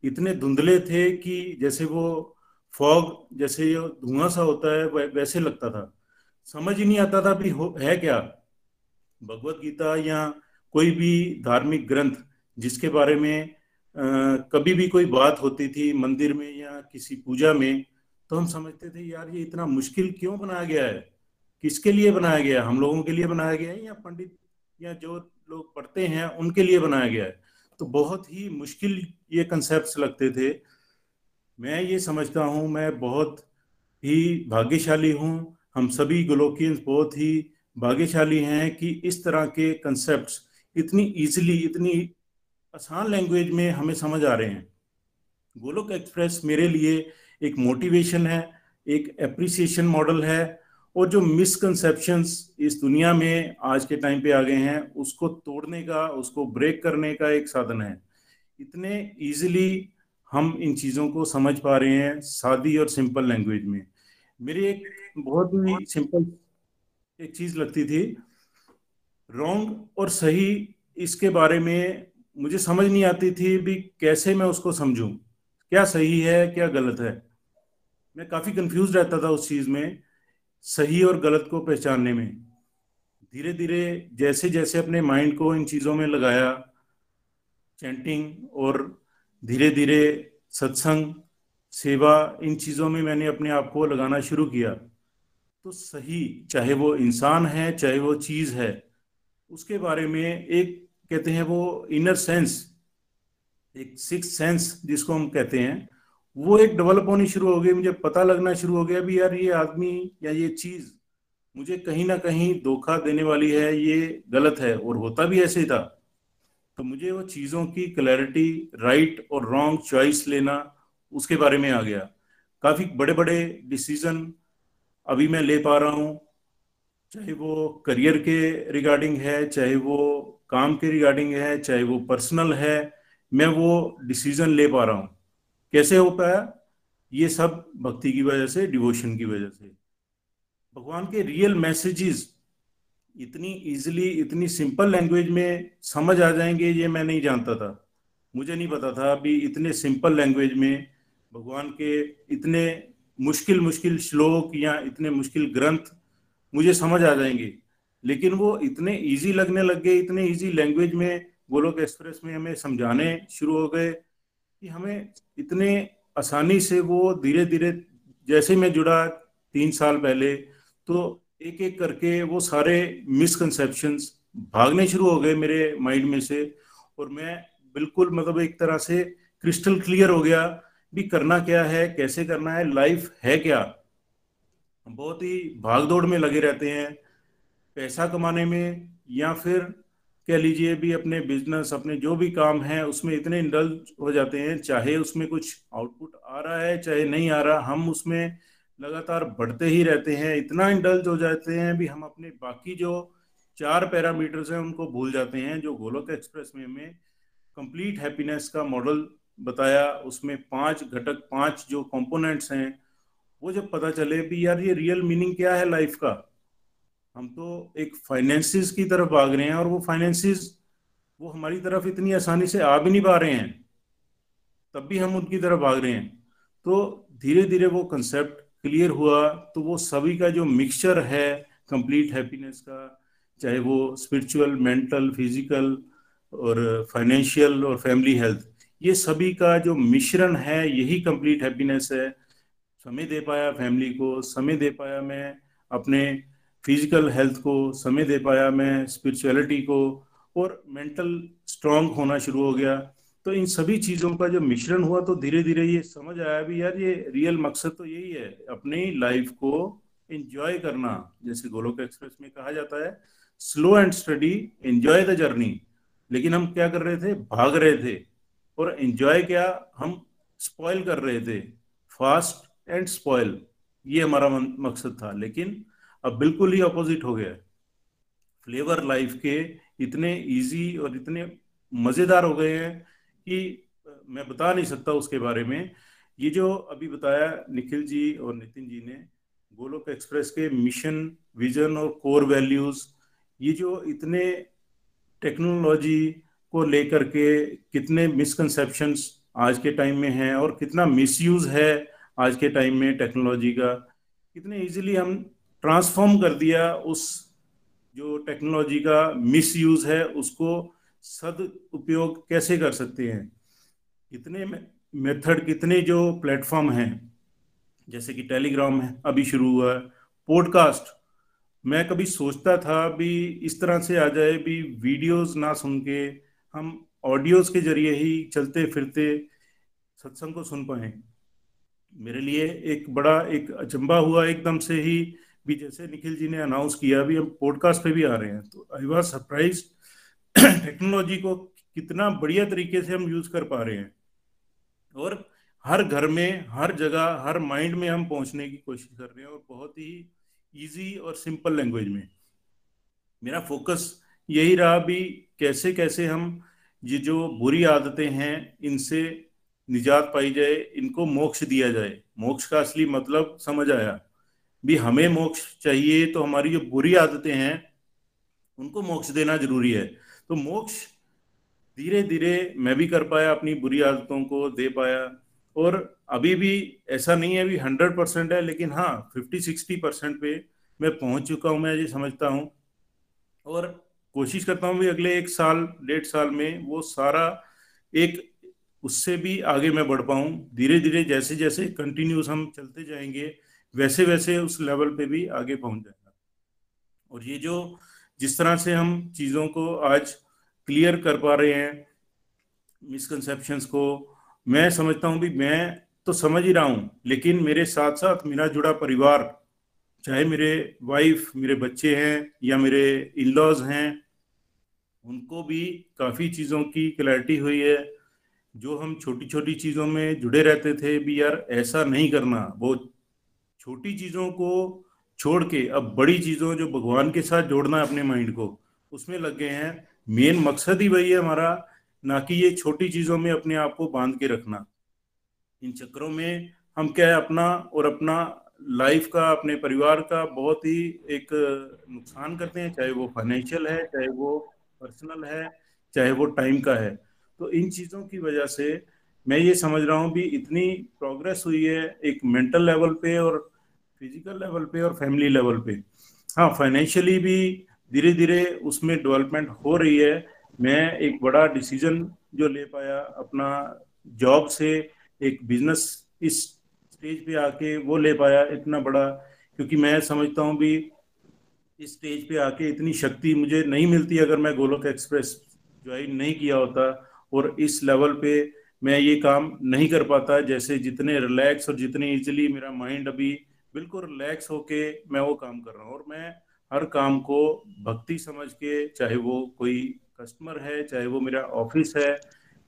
इतने धुंधले थे कि जैसे वो फॉग जैसे धुआँ सा होता है वैसे लगता था। समझ ही नहीं आता था भी है क्या? भगवत गीता या कोई भी धार्मिक ग्रंथ जिसके बारे में आ, कभी भी कोई बात होती थी मंदिर में या किसी पूजा में तो हम समझते थे यार ये इतना मुश्किल क्यों बनाया गया है? किसके लिए बनाया गया हम लोगों के लिए बनाया गया है या पंडित या जो लोग पढ़ते हैं, उनके लिए बनाया गया है। तो बहुत ही मुश्किल ये कंसेप्ट लगते थे। मैं ये समझता हूँ, मैं बहुत ही भाग्यशाली हूँ। हम सभी गोलोकियंस बहुत ही भाग्यशाली हैं कि इस तरह के कंसेप्ट इतनी इजीली इतनी आसान लैंग्वेज में हमें समझ आ रहे हैं। गोलोक एक्सप्रेस मेरे लिए एक मोटिवेशन है, एक एप्रिसिएशन मॉडल है और जो मिसकंसेप्शंस इस दुनिया में आज के टाइम पे आ गए हैं, उसको तोड़ने का, उसको ब्रेक करने का एक साधन है। इतने इजीली हम इन चीज़ों को समझ पा रहे हैं सादी और सिंपल लैंग्वेज में। मेरी एक बहुत ही सिंपल एक चीज़ लगती थी रॉन्ग और सही इसके बारे में मुझे समझ नहीं आती थी भी कैसे मैं उसको समझूं। क्या सही है, क्या गलत है? मैं काफ़ी कंफ्यूज रहता था उस चीज़ में। सही और गलत को पहचानने में। धीरे धीरे जैसे जैसे अपने माइंड को इन चीज़ों में लगाया, चैंटिंग और धीरे धीरे सत्संग, सेवा, इन चीज़ों में मैंने अपने आप को लगाना शुरू किया तो सही, चाहे वो इंसान है, चाहे वो चीज़ है, उसके बारे में एक, कहते हैं वो इनर सेंस एक सिक्स सेंस जिसको हम कहते हैं वो एक डेवलप होनी शुरू हो गई, मुझे पता लगना शुरू हो गया भी यार ये आदमी या ये चीज़ मुझे कहीं ना कहीं धोखा देने वाली है, ये गलत है। और होता भी ऐसे ही था। तो मुझे वो चीज़ों की क्लैरिटी राइट और रॉन्ग चॉइस लेना उसके बारे में आ गया। काफ़ी बड़े बड़े डिसीज़न अभी मैं ले पा रहा हूँ, चाहे वो करियर के रिगार्डिंग है, चाहे वो काम के रिगार्डिंग है, चाहे वो पर्सनल है, मैं वो डिसीज़न ले पा रहा हूँ। कैसे हो पाया? ये सब भक्ति की वजह से डिवोशन की वजह से। भगवान के रियल मैसेजेस इतनी इजीली इतनी सिंपल लैंग्वेज में समझ आ जाएँगे, ये मैं नहीं जानता था। मुझे नहीं पता था अभी इतने सिंपल लैंग्वेज में भगवान के इतने मुश्किल मुश्किल श्लोक या इतने मुश्किल ग्रंथ मुझे समझ आ जाएँगे। लेकिन वो इतने इजी लगने लग गए, इतने इजी लैंग्वेज में गोलोक एक्सप्रेस में हमें समझाने शुरू हो गए। कि हमें इतने आसानी से वो धीरे धीरे जैसे मैं जुड़ा तीन साल पहले तो एक एक करके वो सारे मिसकंसेप्शन भागने शुरू हो गए मेरे माइंड में से। और मैं बिल्कुल मतलब एक तरह से क्रिस्टल क्लियर हो गया भी करना क्या है, कैसे करना है लाइफ है क्या। बहुत ही भाग दौड़ में लगे रहते हैं, पैसा कमाने में या फिर कह लीजिए भी अपने बिज़नेस अपने जो भी काम है, उसमें इतने इंडल्ज हो जाते हैं, चाहे उसमें कुछ आउटपुट आ रहा है, चाहे नहीं आ रहा, हम उसमें लगातार बढ़ते ही रहते हैं, इतना इंडल्ज हो जाते हैं भी हम अपने बाकी जो चार पैरामीटर्स हैं, उनको भूल जाते हैं, जो गोलोक एक्सप्रेस में हमें कंप्लीट हैप्पीनेस का मॉडल बताया, उसमें पाँच घटक, पाँच जो कंपोनेंट्स हैं, वो जब पता चले भी यार ये रियल मीनिंग क्या है लाइफ का हम तो एक फाइनेंसिस की तरफ़ भाग रहे हैं और वो फाइनेंसिस वो हमारी तरफ़ इतनी आसानी से आ भी नहीं पा रहे हैं, तब भी हम उनकी तरफ़ भाग रहे हैं। तो धीरे धीरे वो कंसेप्ट क्लियर हुआ तो वो सभी का जो मिक्सचर है कंप्लीट हैप्पीनेस का, चाहे वो स्पिरिचुअल मेंटल फ़िज़िकल और फाइनेंशियल और फैमिली हेल्थ ये सभी का जो मिश्रण है, यही कंप्लीट हैप्पीनेस है। समय दे पाया फैमिली को, समय दे पाया मैं अपने फ़िज़िकल हेल्थ को समय दे पाया मैं स्पिरिचुअलिटी को, और मेंटल स्ट्रांग होना शुरू हो गया। तो इन सभी चीज़ों का जो मिश्रण हुआ तो धीरे धीरे ये समझ आया भी, यार ये रियल मकसद तो यही है, अपनी लाइफ को एंजॉय करना, जैसे गोलोक एक्सप्रेस में कहा जाता है slow and steady enjoy the journey लेकिन हम क्या कर रहे थे? भाग रहे थे। और एंजॉय क्या? हम स्पॉइल कर रहे थे। फास्ट एंड स्पॉइल ये हमारा मकसद था। लेकिन अब बिल्कुल ही अपोजिट हो गया है। फ्लेवर लाइफ के इतने इजी और इतने मज़ेदार हो गए हैं कि मैं बता नहीं सकता उसके बारे में। ये जो अभी बताया निखिल जी और नितिन जी ने, गोलोक एक्सप्रेस के मिशन विजन और कोर वैल्यूज़ ये जो इतने टेक्नोलॉजी को लेकर के कितने मिसकंसेप्शंस आज के टाइम में हैं और कितना मिसयूज है आज के टाइम में टेक्नोलॉजी का कितने इजीली हम ट्रांसफॉर्म कर दिया उस जो टेक्नोलॉजी का मिस यूज़ है, उसको सद उपयोग कैसे कर सकते हैं? कितने मेथड, कितने जो प्लेटफॉर्म हैं, जैसे कि टेलीग्राम है, अभी शुरू हुआ है, पॉडकास्ट। मैं कभी सोचता था भी इस तरह से आ जाए भी वीडियोस ना सुन के, हम ऑडियोज के ज़रिए ही चलते फिरते सत्संग को सुन पाए। मेरे लिए एक बड़ा, एक अचंबा हुआ एकदम से ही भी जैसे निखिल जी ने अनाउंस किया, अभी हम पॉडकास्ट पे भी आ रहे हैं। तो आई वॉज़ सरप्राइज़ टेक्नोलॉजी को कितना बढ़िया तरीके से हम यूज़ कर पा रहे हैं। और हर घर में, हर जगह, हर माइंड में हम पहुँचने की कोशिश कर रहे हैं और बहुत ही इजी और सिंपल लैंग्वेज में। मेरा फोकस यही रहा भी कैसे कैसे हम ये जो बुरी आदतें हैं, इनसे निजात पाई जाए, इनको मोक्ष दिया जाए। मोक्ष का असली मतलब समझ आया। भी हमें मोक्ष चाहिए तो हमारी जो बुरी आदतें हैं, उनको मोक्ष देना ज़रूरी है। तो मोक्ष धीरे धीरे मैं भी कर पाया, अपनी बुरी आदतों को दे पाया। और अभी भी ऐसा नहीं है भी हंड्रेड परसेंट है, लेकिन हाँ फिफ्टी सिक्सटी परसेंट पे मैं पहुँच चुका हूँ, मैं ये समझता हूँ। और कोशिश करता हूँ भी अगले एक साल, डेढ़ साल में वो सारा एक, उससे भी आगे मैं बढ़ पाऊँ। धीरे धीरे जैसे जैसे कंटिन्यूस हम चलते जाएँगे वैसे वैसे उस लेवल पे भी आगे पहुँच जाएगा। और ये जो, जिस तरह से हम चीज़ों को आज क्लियर कर पा रहे हैं मिसकंसेप्शंस को, मैं समझता हूँ भी मैं तो समझ ही रहा हूँ, लेकिन मेरे साथ साथ मेरा जुड़ा परिवार, चाहे मेरे वाइफ मेरे बच्चे हैं या मेरे इन लॉज हैं, उनको भी काफ़ी चीज़ों की क्लैरिटी हुई है। जो हम छोटी छोटी चीज़ों में जुड़े रहते थे, भी यार ऐसा नहीं करना, वो छोटी चीज़ों को छोड़ के, अब बड़ी चीज़ों जो भगवान के साथ जोड़ना है अपने माइंड को, उसमें लग गए हैं। मेन मकसद ही वही है हमारा, ना कि ये छोटी चीज़ों में अपने आप को बाँध के रखना। इन चक्रों में हम क्या है, अपना और अपना लाइफ का, अपने परिवार का बहुत ही एक नुकसान करते हैं, चाहे वो फाइनेंशियल है, चाहे वो पर्सनल है, चाहे वो टाइम का है। तो इन चीज़ों की वजह से मैं ये समझ रहा हूँ भी इतनी प्रोग्रेस हुई है एक मेंटल लेवल पे और फ़िज़िकल लेवल पे और फैमिली लेवल पे। हाँ फाइनेंशियली भी धीरे धीरे उसमें डेवलपमेंट हो रही है। मैं एक बड़ा डिसीज़न जो ले पाया अपना जॉब से, एक बिज़नेस इस स्टेज पे आके वो ले पाया इतना बड़ा, क्योंकि मैं समझता हूँ भी इस स्टेज पे आके इतनी शक्ति मुझे नहीं मिलती अगर मैं गोलोक एक्सप्रेस ज्वाइन नहीं किया होता और इस लेवल पे मैं ये काम नहीं कर पाता, जैसे जितने रिलैक्स और जितने इजिली मेरा माइंड अभी बिल्कुल रिलैक्स होके मैं वो काम कर रहा हूँ और मैं हर काम को भक्ति समझ के, चाहे वो कोई कस्टमर है, चाहे वो मेरा ऑफ़िस है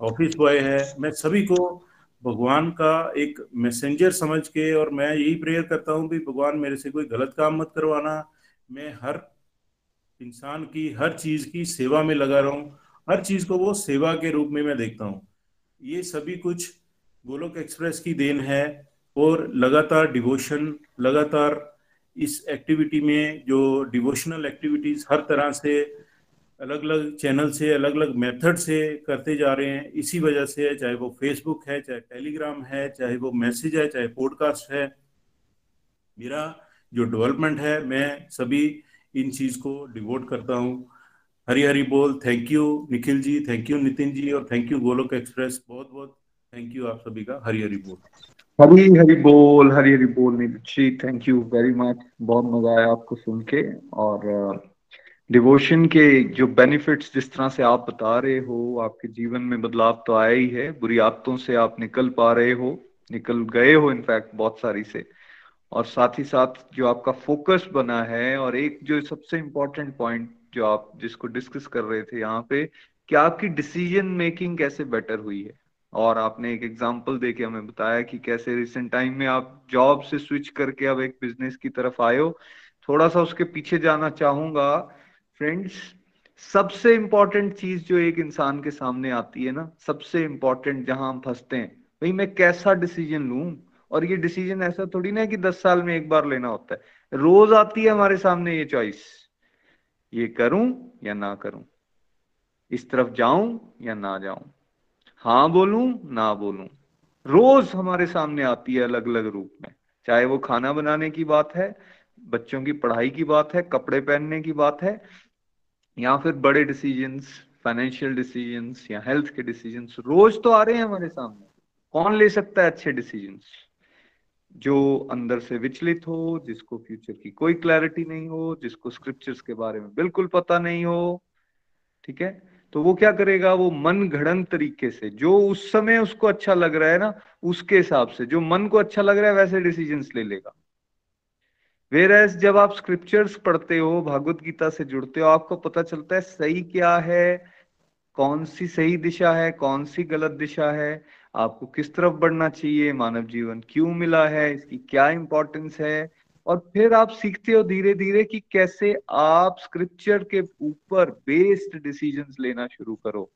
ऑफ़िस बॉय है, मैं सभी को भगवान का एक मैसेंजर समझ के और मैं यही प्रेयर करता हूँ भी भगवान मेरे से कोई गलत काम मत करवाना। मैं हर इंसान की, हर चीज़ की सेवा में लगा रहा। हूँ हर चीज़ को वो सेवा के रूप में मैं देखता हूँ। ये सभी कुछ गोलोक एक्सप्रेस की देन है। और लगातार डिवोशन लगातार इस एक्टिविटी में जो डिवोशनल एक्टिविटीज़ हर तरह से अलग अलग चैनल से अलग अलग मेथड से करते जा रहे हैं। इसी वजह से चाहे वो फेसबुक है, चाहे टेलीग्राम है, चाहे वो मैसेज है, चाहे पॉडकास्ट है, मेरा जो डेवलपमेंट है, मैं सभी इन चीज़ को डिवोट करता हूँ। हरी हरी बोल। Thank you Nikhil ji. Thank you Nitin ji. और थैंक यू गोलोक एक्सप्रेस बहुत बहुत थैंक यू आप सभी का। हरी हरी बोल। हरी हरी बोल हरी हरी बोल Nitin thank you very much बहुत मज़ा आया आपको सुन के। और डिवोशन uh, के जो बेनिफिट्स जिस तरह से आप बता रहे हो आपके जीवन में बदलाव तो आया ही है बुरी आदतों से आप निकल पा रहे हो निकल गए हो इनफैक्ट बहुत सारी से। और साथ ही साथ जो आपका फोकस बना है और एक जो सबसे इम्पोर्टेंट पॉइंट जो आप जिसको डिस्कस कर रहे थे यहाँ पे कि आपकी डिसीज़न मेकिंग कैसे बेटर हुई है? और आपने एक एग्जांपल देके हमें बताया कि कैसे रिसेंट टाइम में आप जॉब से स्विच करके अब एक बिज़नेस की तरफ़ आए हो। थोड़ा सा उसके पीछे जाना चाहूँगा। फ्रेंड्स सबसे इंपॉर्टेंट चीज़ जो एक इंसान के सामने आती है ना, सबसे इंपॉर्टेंट जहाँ हम फंसते हैं, भाई मैं कैसा डिसीज़न लू? और ये डिसीज़न ऐसा थोड़ी ना कि दस साल में एक बार लेना होता है। रोज आती है हमारे सामने ये चॉइस ये करूँ या ना करूँ? इस तरफ़ जाऊँ या ना जाऊँ? हाँ बोलूँ, ना बोलूँ। रोज हमारे सामने आती है अलग अलग रूप में। चाहे वो खाना बनाने की बात है, बच्चों की पढ़ाई की बात है, कपड़े पहनने की बात है, या फिर बड़े डिसीजंस फाइनेंशियल डिसीजंस या हेल्थ के डिसीजंस रोज तो आ रहे हैं हमारे सामने। कौन ले सकता है अच्छे डिसीजंस जो अंदर से विचलित हो, जिसको फ्यूचर की कोई क्लैरिटी नहीं हो, जिसको स्क्रिप्चर्स के बारे में बिल्कुल पता नहीं हो, ठीक है? तो वो क्या करेगा? वो मन घड़न तरीके से, जो उस समय उसको अच्छा लग रहा है ना, उसके हिसाब से, जो मन को अच्छा लग रहा है वैसे डिसीज़न ले लेगा। वेर एज जब आप स्क्रिप्चर्स पढ़ते हो, भागवत गीता से जुड़ते हो, आपको पता चलता है सही क्या है, कौन सी सही दिशा है, कौन सी गलत दिशा है, आपको किस तरफ़ बढ़ना चाहिए, मानव जीवन क्यों मिला है, इसकी क्या इंपॉर्टेंस है और फिर आप सीखते हो धीरे धीरे कि कैसे आप स्क्रिप्चर के ऊपर बेस्ड डिसीजंस लेना शुरू करो।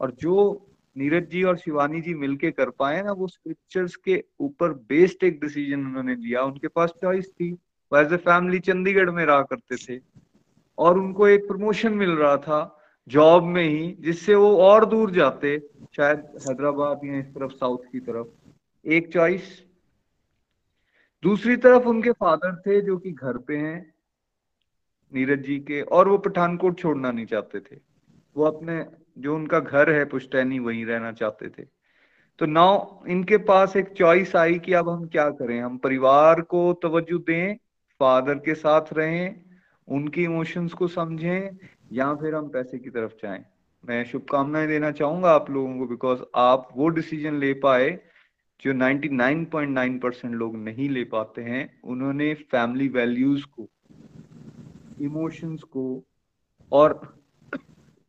और जो नीरज जी और शिवानी जी मिलके कर पाए ना, वो स्क्रिप्चर्स के ऊपर बेस्ड एक डिसीज़न उन्होंने लिया। उनके पास चॉइस थी। वो एज ए फैमिली चंडीगढ़ में रहा करते थे। और उनको एक प्रमोशन मिल रहा था जॉब में ही, जिससे वो और दूर जाते, शायद हैदराबाद या इस तरफ़ साउथ की तरफ़। एक चॉइस दूसरी तरफ़ उनके फादर थे जो कि घर पे हैं, नीरज जी के, और वो पठानकोट छोड़ना नहीं चाहते थे। वो अपने, जो उनका घर है पुश्तैनी, वहीं रहना चाहते थे। तो नाउ इनके पास एक चॉइस आई कि अब हम क्या करें? हम परिवार को तवज्जो दें फादर के साथ रहें, उनकी इमोशंस को समझें, या फिर हम पैसे की तरफ़ जाएँ। मैं शुभकामनाएँ देना चाहूँगा आप लोगों को बिकॉज़ आप वो डिसीज़न ले पाए जो 99.9 परसेंट लोग नहीं ले पाते हैं, उन्होंने फैमिली वैल्यूज़ को इमोशंस को और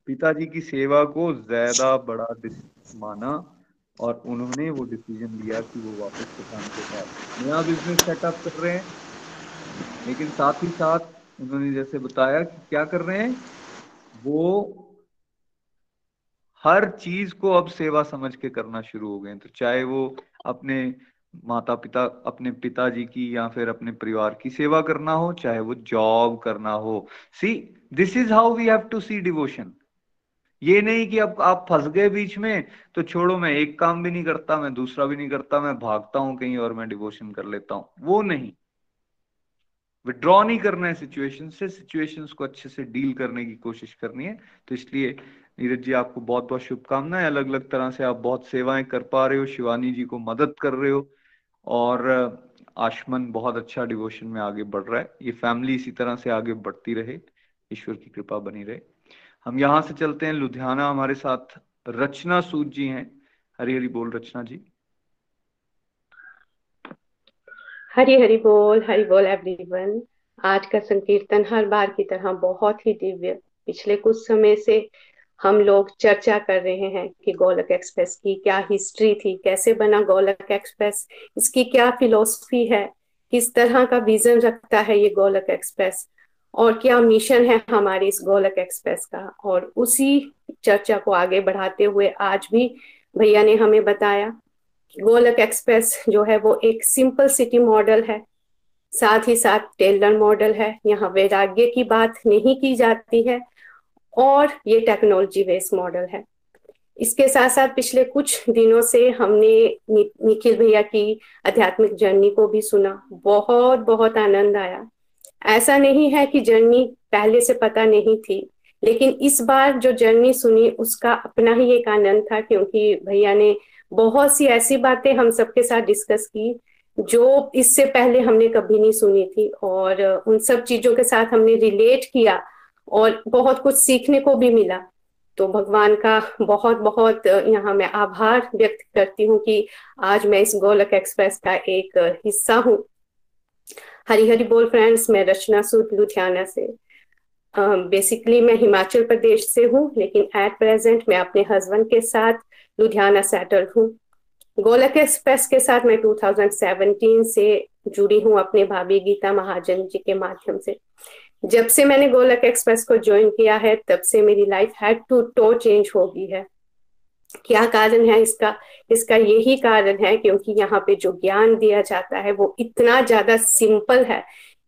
पिताजी की सेवा को ज़्यादा बड़ा माना और उन्होंने वो डिसीज़न लिया कि वो वापस किसान के साथ नया बिज़नेस सेटअप कर रहे हैं, लेकिन साथ ही साथ उन्होंने जैसे बताया कि क्या कर रहे हैं, वो हर चीज़ को अब सेवा समझ के करना शुरू हो गए तो चाहे वो अपने माता पिता अपने पिताजी की या फिर अपने परिवार की सेवा करना हो, चाहे वो जॉब करना हो। See this is how we have to see devotion ये नहीं कि अब आप फंस गए बीच में तो छोड़ो, मैं एक काम भी नहीं करता, मैं दूसरा भी नहीं करता, मैं भागता हूँ कहीं और, मैं डिवोशन कर लेता हूँ। वो नहीं। विड्रॉ नहीं करना है सिचुएशन से सिचुएशंस को अच्छे से डील करने की कोशिश करनी है। तो इसलिए नीरज जी, आपको बहुत बहुत शुभकामनाएँ। अलग अलग तरह से आप बहुत सेवाएँ कर पा रहे हो। शिवानी जी को मदद कर रहे हो। और आशमन बहुत अच्छा डिवोशन में आगे बढ़ रहा है। ये फैमिली इसी तरह से आगे बढ़ती रहे। ईश्वर की कृपा बनी रहे। हम यहाँ से चलते हैं। लुधियाना हमारे साथ रचना सूद जी हैं। हरी हरी बोल रचना जी। हरी हरी बोल हरी बोल एवरीवन आज का संकीर्तन हर बार की तरह बहुत ही दिव्य। पिछले कुछ समय से हम लोग चर्चा कर रहे हैं कि गोलक एक्सप्रेस की क्या हिस्ट्री थी, कैसे बना गोलक एक्सप्रेस, इसकी क्या फिलोसफी है, किस तरह का विजन रखता है ये गोलक एक्सप्रेस, और क्या मिशन है हमारे इस गोलक एक्सप्रेस का। और उसी चर्चा को आगे बढ़ाते हुए आज भी भैया ने हमें बताया कि गोलक एक्सप्रेस जो है वो एक सिंपल सिटी मॉडल है, साथ ही साथ टेलर मॉडल है। यहाँ वैराग्य की बात नहीं की जाती है और ये टेक्नोलॉजी बेस्ड मॉडल है। इसके साथ साथ पिछले कुछ दिनों से हमने नि, निखिल भैया की आध्यात्मिक जर्नी को भी सुना। बहुत बहुत आनंद आया। ऐसा नहीं है कि जर्नी पहले से पता नहीं थी लेकिन इस बार जो जर्नी सुनी उसका अपना ही एक आनंद था क्योंकि भैया ने बहुत सी ऐसी बातें हम सबके साथ डिस्कस की जो इससे पहले हमने कभी नहीं सुनी थी। और उन सब चीज़ों के साथ हमने रिलेट किया। और बहुत कुछ सीखने को भी मिला। तो भगवान का बहुत बहुत यहाँ मैं आभार व्यक्त करती हूँ कि आज मैं इस गोलक एक्सप्रेस का एक हिस्सा हूँ। हरी हरी बोल फ्रेंड्स मैं रचना सूद लुधियाना से। बेसिकली uh, मैं हिमाचल प्रदेश से हूँ लेकिन एट प्रेजेंट मैं अपने हस्बैंड के साथ लुधियाना सेटल हूँ। गोलक एक्सप्रेस के साथ मैं 2017 से जुड़ी हूँ अपने भाभी गीता महाजन जी के माध्यम से। जब से मैंने गोलक एक्सप्रेस को ज्वाइन किया है, तब से मेरी life head to toe change हो गई है। क्या कारण है इसका? इसका यही कारण है क्योंकि यहाँ पे जो ज्ञान दिया जाता है, वो इतना ज़्यादा सिंपल है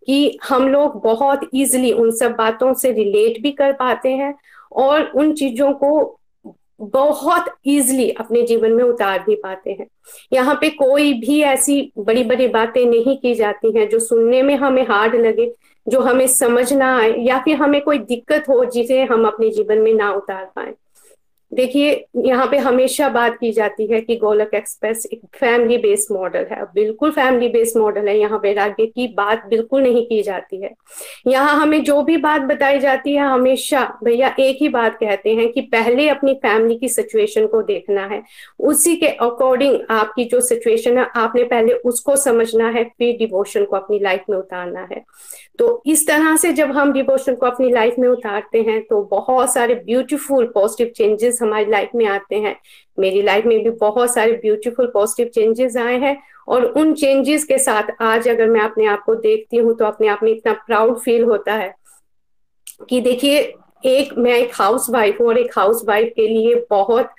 कि हम लोग बहुत इजिली उन सब बातों से रिलेट भी कर पाते हैं और उन चीज़ों को बहुत इजिली अपने जीवन में उतार भी पाते हैं। यहाँ पे कोई भी ऐसी बड़ी बड़ी बातें नहीं की जाती हैं जो सुनने में हमें हार्ड लगे। जो हमें समझ ना आए या फिर हमें कोई दिक्कत हो जिसे हम अपने जीवन में ना उतार पाए। देखिए, यहाँ पे हमेशा बात की जाती है कि गोलक एक्सप्रेस एक फैमिली बेस्ड मॉडल है। बिल्कुल फैमिली बेस्ड मॉडल है। यहाँ वैराग्य की बात बिल्कुल नहीं की जाती है। यहाँ हमें जो भी बात बताई जाती है, हमेशा भैया एक ही बात कहते हैं कि पहले अपनी फैमिली की सिचुएशन को देखना है। उसी के अकॉर्डिंग आपकी जो सिचुएशन है, आपने पहले उसको समझना है, फिर डिवोशन को अपनी लाइफ में उतारना है। तो इस तरह से जब हम डिवोशन को अपनी लाइफ में उतारते हैं तो बहुत सारे ब्यूटीफुल पॉजिटिव चेंजेस हमारी लाइफ में आते हैं। मेरी लाइफ में भी बहुत सारे ब्यूटीफुल पॉजिटिव चेंजेस आए हैं और उन चेंजेस के साथ आज अगर मैं अपने आप को देखती हूँ तो अपने आप में इतना प्राउड फील होता है कि देखिए, एक मैं एक हाउस वाइफ हूँ और एक हाउस वाइफ के लिए बहुत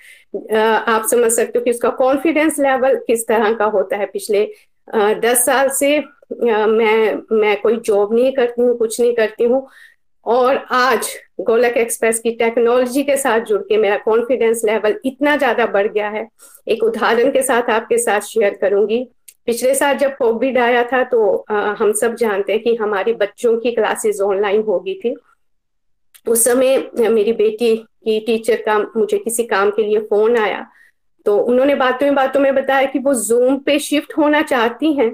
आप समझ सकते हो कि उसका कॉन्फिडेंस लेवल किस तरह का होता है। पिछले दस साल से मैं मैं कोई जॉब नहीं करती हूँ कुछ नहीं करती हूँ। और आज गोलक एक्सप्रेस की टेक्नोलॉजी के साथ जुड़ के मेरा कॉन्फिडेंस लेवल इतना ज़्यादा बढ़ गया है। एक उदाहरण के साथ आपके साथ शेयर करूँगी। पिछले साल जब कोविड आया था तो आ, हम सब जानते हैं कि हमारे बच्चों की क्लासेस ऑनलाइन हो गई थी। उस समय मेरी बेटी की टीचर का मुझे किसी काम के लिए फ़ोन आया। तो उन्होंने बातों में बातों में बताया कि वो जूम पे शिफ्ट होना चाहती हैं।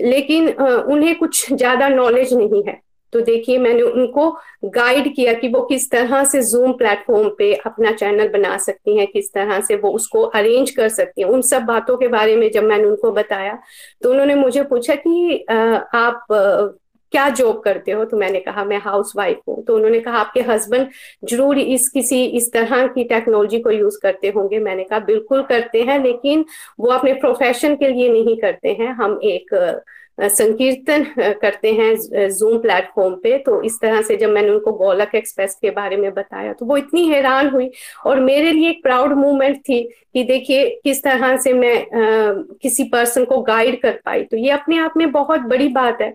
लेकिन उन्हें कुछ ज़्यादा नॉलेज नहीं है। तो देखिए, मैंने उनको गाइड किया कि वो किस तरह से जूम प्लेटफॉर्म पे अपना चैनल बना सकती हैं, किस तरह से वो उसको अरेंज कर सकती हैं। उन सब बातों के बारे में जब मैंने उनको बताया तो उन्होंने मुझे पूछा कि आप क्या जॉब करते हो? तो मैंने कहा मैं हाउस वाइफ हूँ। तो उन्होंने कहा आपके हस्बैंड ज़रूर इस किसी इस तरह की टेक्नोलॉजी को यूज़ करते होंगे। मैंने कहा बिल्कुल करते हैं लेकिन वो अपने प्रोफेशन के लिए नहीं करते हैं। हम एक संकीर्तन करते हैं जूम प्लेटफॉर्म पे। तो इस तरह से जब मैंने उनको गोलक एक्सप्रेस के बारे में बताया तो वो इतनी हैरान हुई और मेरे लिए एक प्राउड मूवमेंट थी कि देखिए किस तरह से मैं आ, किसी पर्सन को गाइड कर पाई। तो ये अपने आप में बहुत बड़ी बात है।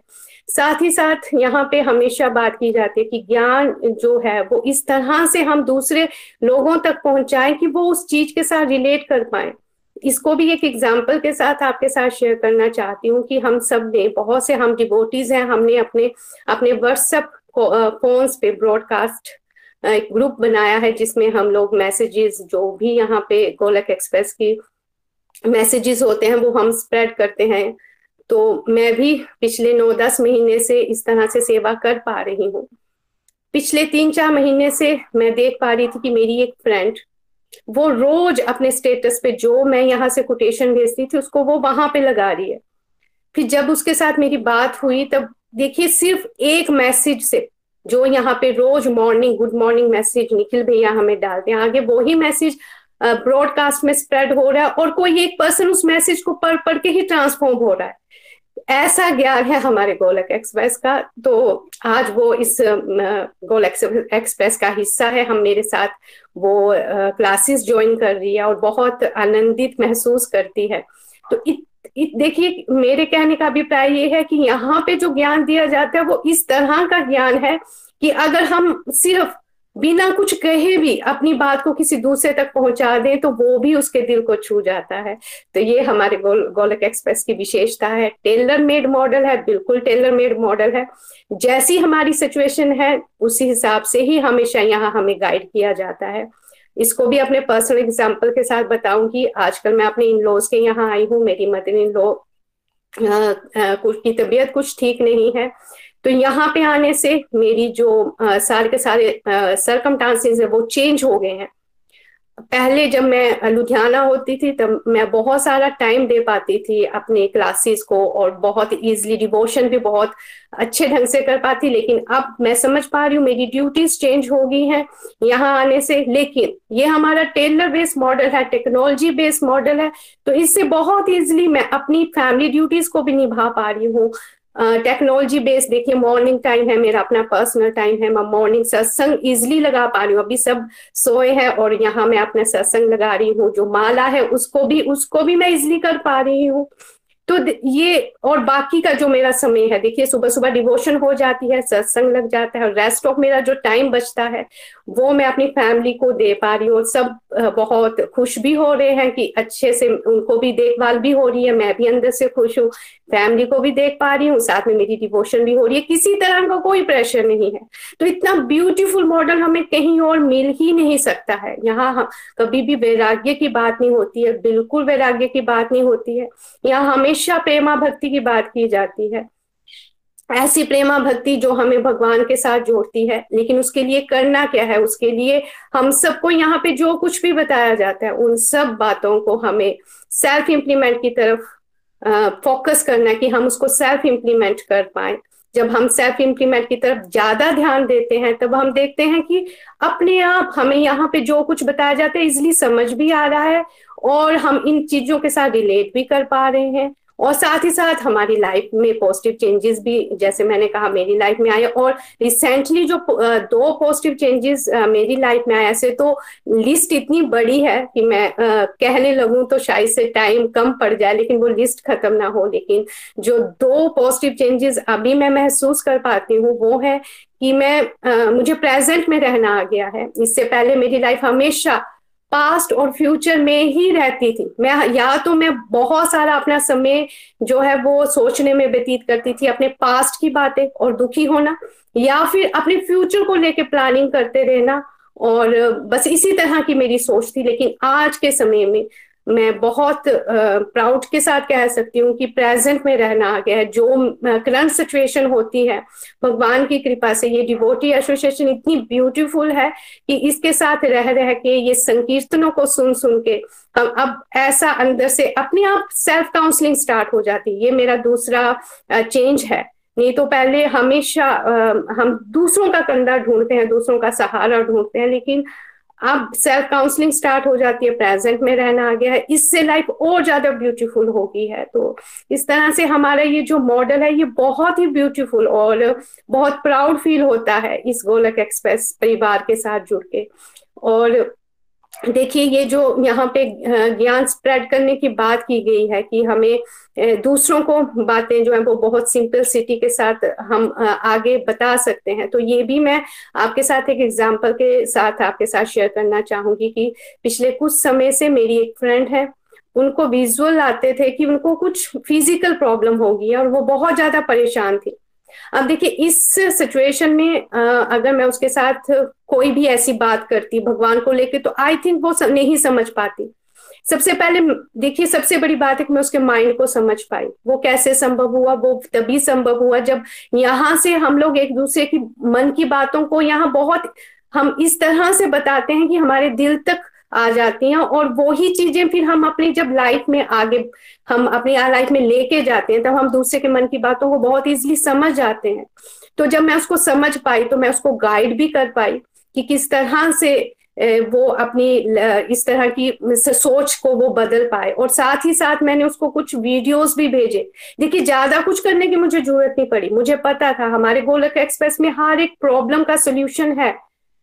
साथ ही साथ यहाँ पे हमेशा बात की जाती है कि ज्ञान जो है वो इस तरह से हम दूसरे लोगों तक पहुंचाएँ कि वो उस चीज़ के साथ रिलेट कर पाए। इसको भी एक एग्ज़ाम्पल के साथ आपके साथ शेयर करना चाहती हूँ कि हम सबने, बहुत से हम डिबोटीज हैं, हमने अपने अपने व्हाट्सएप फोन्स पे ब्रॉडकास्ट एक ग्रुप बनाया है जिसमें हम लोग मैसेजेस जो भी यहाँ पे गोलक एक्सप्रेस की मैसेजेस होते हैं वो हम स्प्रेड करते हैं। तो मैं भी पिछले नौ दस महीने से इस तरह से सेवा कर पा रही हूँ। पिछले तीन चार महीने से मैं देख पा रही थी कि मेरी एक फ्रेंड वो रोज अपने स्टेटस पे जो मैं यहाँ से कोटेशन भेजती थी, उसको वो वहाँ पे लगा रही है। फिर जब उसके साथ मेरी बात हुई, तब देखिए सिर्फ़ एक मैसेज से जो यहाँ पे रोज morning good morning message Nikhil भैया हमें डालते हैं। आगे वो ही मैसेज ब्रॉडकास्ट में स्प्रेड हो रहा है और कोई एक पर्सन उस मैसेज को पढ़ पढ़ के ही ट्रांसफॉर्म हो रहा है। ऐसा ज्ञान है हमारे गोलक एक्सप्रेस का तो आज वो इस गोलक एक्सप्रेस का हिस्सा है। हम मेरे साथ वो क्लासेस ज्वाइन कर रही है और बहुत आनंदित महसूस करती है। तो देखिए, मेरे कहने का अभिप्राय ये है कि यहाँ पे जो ज्ञान दिया जाता है वो इस तरह का ज्ञान है कि अगर हम सिर्फ़ बिना कुछ कहे भी अपनी बात को किसी दूसरे तक पहुँचा दें तो वो भी उसके दिल को छू जाता है। तो ये हमारे गोल, गोलक एक्सप्रेस की विशेषता है। टेलर मेड मॉडल है बिल्कुल टेलर मेड मॉडल है। जैसी हमारी सिचुएशन है उसी हिसाब से ही हमेशा यहाँ हमें गाइड किया जाता है। इसको भी अपने पर्सनल एग्ज़ाम्पल के साथ बताऊँगी। आजकल मैं अपने इन लॉज के यहाँ आई हूँ मेरी मदर इन लॉ की तबीयत कुछ ठीक नहीं है। तो यहाँ पे आने से मेरी जो आ, सारे के सारे सरकम सरकमटांसेस है वो चेंज हो गए हैं। पहले जब मैं लुधियाना होती थी तब मैं बहुत सारा टाइम दे पाती थी अपने क्लासेस को और बहुत इजीली डिवोशन भी बहुत अच्छे ढंग से कर पाती लेकिन अब मैं समझ पा रही हूँ मेरी ड्यूटीज़ चेंज हो गई हैं यहाँ आने से। लेकिन ये हमारा टेलर बेस्ड मॉडल है टेक्नोलॉजी बेस्ड मॉडल है तो इससे बहुत इजीली मैं अपनी फैमिली ड्यूटीज़ को भी निभा पा रही हूँ। टेक्नोलॉजी बेस्ड देखिए मॉर्निंग टाइम है, मेरा अपना पर्सनल टाइम है, मैं मॉर्निंग सत्संग इजिली लगा पा रही हूँ। अभी सब सोए हैं और यहाँ मैं अपना सत्संग लगा रही हूँ। जो माला है उसको भी उसको भी मैं इजिली कर पा रही हूँ। तो ये और बाकी का जो मेरा समय है, देखिए सुबह सुबह डिवोशन हो जाती है, सत्संग लग जाता है और रेस्ट ऑफ़ मेरा जो टाइम बचता है, वो मैं अपनी फैमिली को दे पा रही हूँ। सब बहुत खुश भी हो रहे हैं कि अच्छे से उनको भी देखभाल भी हो रही है, मैं भी अंदर से खुश हूँ फैमिली को भी देख पा रही हूँ, साथ में मेरी डिवोशन भी हो रही है। किसी तरह का कोई प्रेशर नहीं है। तो इतना ब्यूटीफुल मॉडल हमें कहीं और मिल ही नहीं सकता है। यहाँ कभी भी वैराग्य की बात नहीं होती है, बिल्कुल वैराग्य की बात नहीं होती है। यहाँ हमेशा प्रेमा भक्ति की बात की जाती है। ऐसी प्रेमा भक्ति जो हमें भगवान के साथ जोड़ती है, लेकिन उसके लिए करना क्या है? उसके लिए हम सबको यहाँ पे जो कुछ भी बताया जाता है, उन सब बातों को हमें सेल्फ इम्प्लीमेंट की तरफ़ फोकस करना कि हम उसको सेल्फ इम्प्लीमेंट कर पाए। जब हम सेल्फ इम्प्लीमेंट की तरफ़ ज़्यादा ध्यान देते हैं, तब हम देखते हैं कि अपने आप हमें यहाँ पे जो कुछ बताया जाता है इजिली समझ भी आ रहा है और हम इन चीज़ों के साथ रिलेट भी कर पा रहे हैं। और साथ ही साथ हमारी लाइफ में पॉजिटिव चेंजेस भी जैसे मैंने कहा मेरी लाइफ में आए और रिसेंटली जो दो पॉजिटिव चेंजेस मेरी लाइफ में आए ऐसे तो लिस्ट इतनी बड़ी है कि मैं कहने लगूं तो शायद से टाइम कम पड़ जाए लेकिन वो लिस्ट खत्म ना हो। लेकिन जो दो पॉजिटिव चेंजेस अभी मैं महसूस कर पाती हूँ वो है कि मैं आ, मुझे प्रेजेंट में रहना आ गया है। इससे पहले मेरी लाइफ हमेशा पास्ट और फ्यूचर में ही रहती थी। मैं, या तो मैं बहुत सारा अपना समय जो है वो सोचने में व्यतीत करती थी अपने पास्ट की बातें और दुखी होना, या फिर अपने फ्यूचर को लेके प्लानिंग करते रहना और बस इसी तरह की मेरी सोच थी। लेकिन आज के समय में मैं बहुत प्राउड के साथ कह सकती हूँ कि प्रेजेंट में रहना आ गया है। जो करंट सिचुएशन होती है, भगवान की कृपा से ये डिवोटी एसोसिएशन इतनी ब्यूटीफुल है कि इसके साथ रह रह के ये संकीर्तनों को सुन सुन के हम अब ऐसा अंदर से अपने आप सेल्फ काउंसलिंग स्टार्ट हो जाती है। ये मेरा दूसरा चेंज है। नहीं तो पहले हमेशा हम दूसरों का कंधा ढूंढते हैं, दूसरों का सहारा ढूंढते हैं, लेकिन अब सेल्फ काउंसलिंग स्टार्ट हो जाती है प्रेजेंट में रहना आ गया है, इससे लाइफ और ज़्यादा ब्यूटीफुल होगी है। तो इस तरह से हमारा ये जो मॉडल है, ये बहुत ही ब्यूटीफुल और बहुत प्राउड फील होता है इस गोलक एक्सप्रेस परिवार के साथ जुड़ के। और देखिए, ये जो यहाँ पे ज्ञान स्प्रेड करने की बात की गई है कि हमें दूसरों को बातें जो है वो बहुत सिंपल सिटी के साथ हम आगे बता सकते हैं। तो ये भी मैं आपके साथ एक एग्जांपल के साथ आपके साथ शेयर करना चाहूँगी कि पिछले कुछ समय से मेरी एक फ्रेंड है, उनको विजुअल आते थे कि उनको कुछ फ़िज़िकल प्रॉब्लम होगी और वो बहुत ज़्यादा परेशान थी। अब देखिए, इस सिचुएशन में अगर मैं उसके साथ कोई भी ऐसी बात करती, भगवान को लेके तो आई थिंक वो नहीं समझ पाती। सबसे पहले, देखिए, सबसे बड़ी बात है कि मैं उसके माइंड को समझ पाई। वो कैसे संभव हुआ, वो तभी संभव हुआ जब यहाँ से हम लोग एक दूसरे की, मन की बातों को यहाँ बहुत हम इस तरह से बताते हैं कि हमारे दिल तक आ जाती हैं और वो ही चीज़ें फिर हम अपनी जब लाइफ में आगे, हम अपनी लाइफ में लेके जाते हैं, तब हम दूसरे के मन की बातों को बहुत इजीली समझ जाते हैं। तो जब मैं उसको समझ पाई तो मैं उसको गाइड भी कर पाई कि किस तरह से वो अपनी इस तरह की सोच को वो बदल पाए। और साथ ही साथ मैंने उसको कुछ वीडियोस भी भेजे। देखिए, ज़्यादा कुछ करने की मुझे ज़रूरत नहीं पड़ी। मुझे पता था, हमारे गोलक एक्सप्रेस में हर एक प्रॉब्लम का सोल्यूशन है।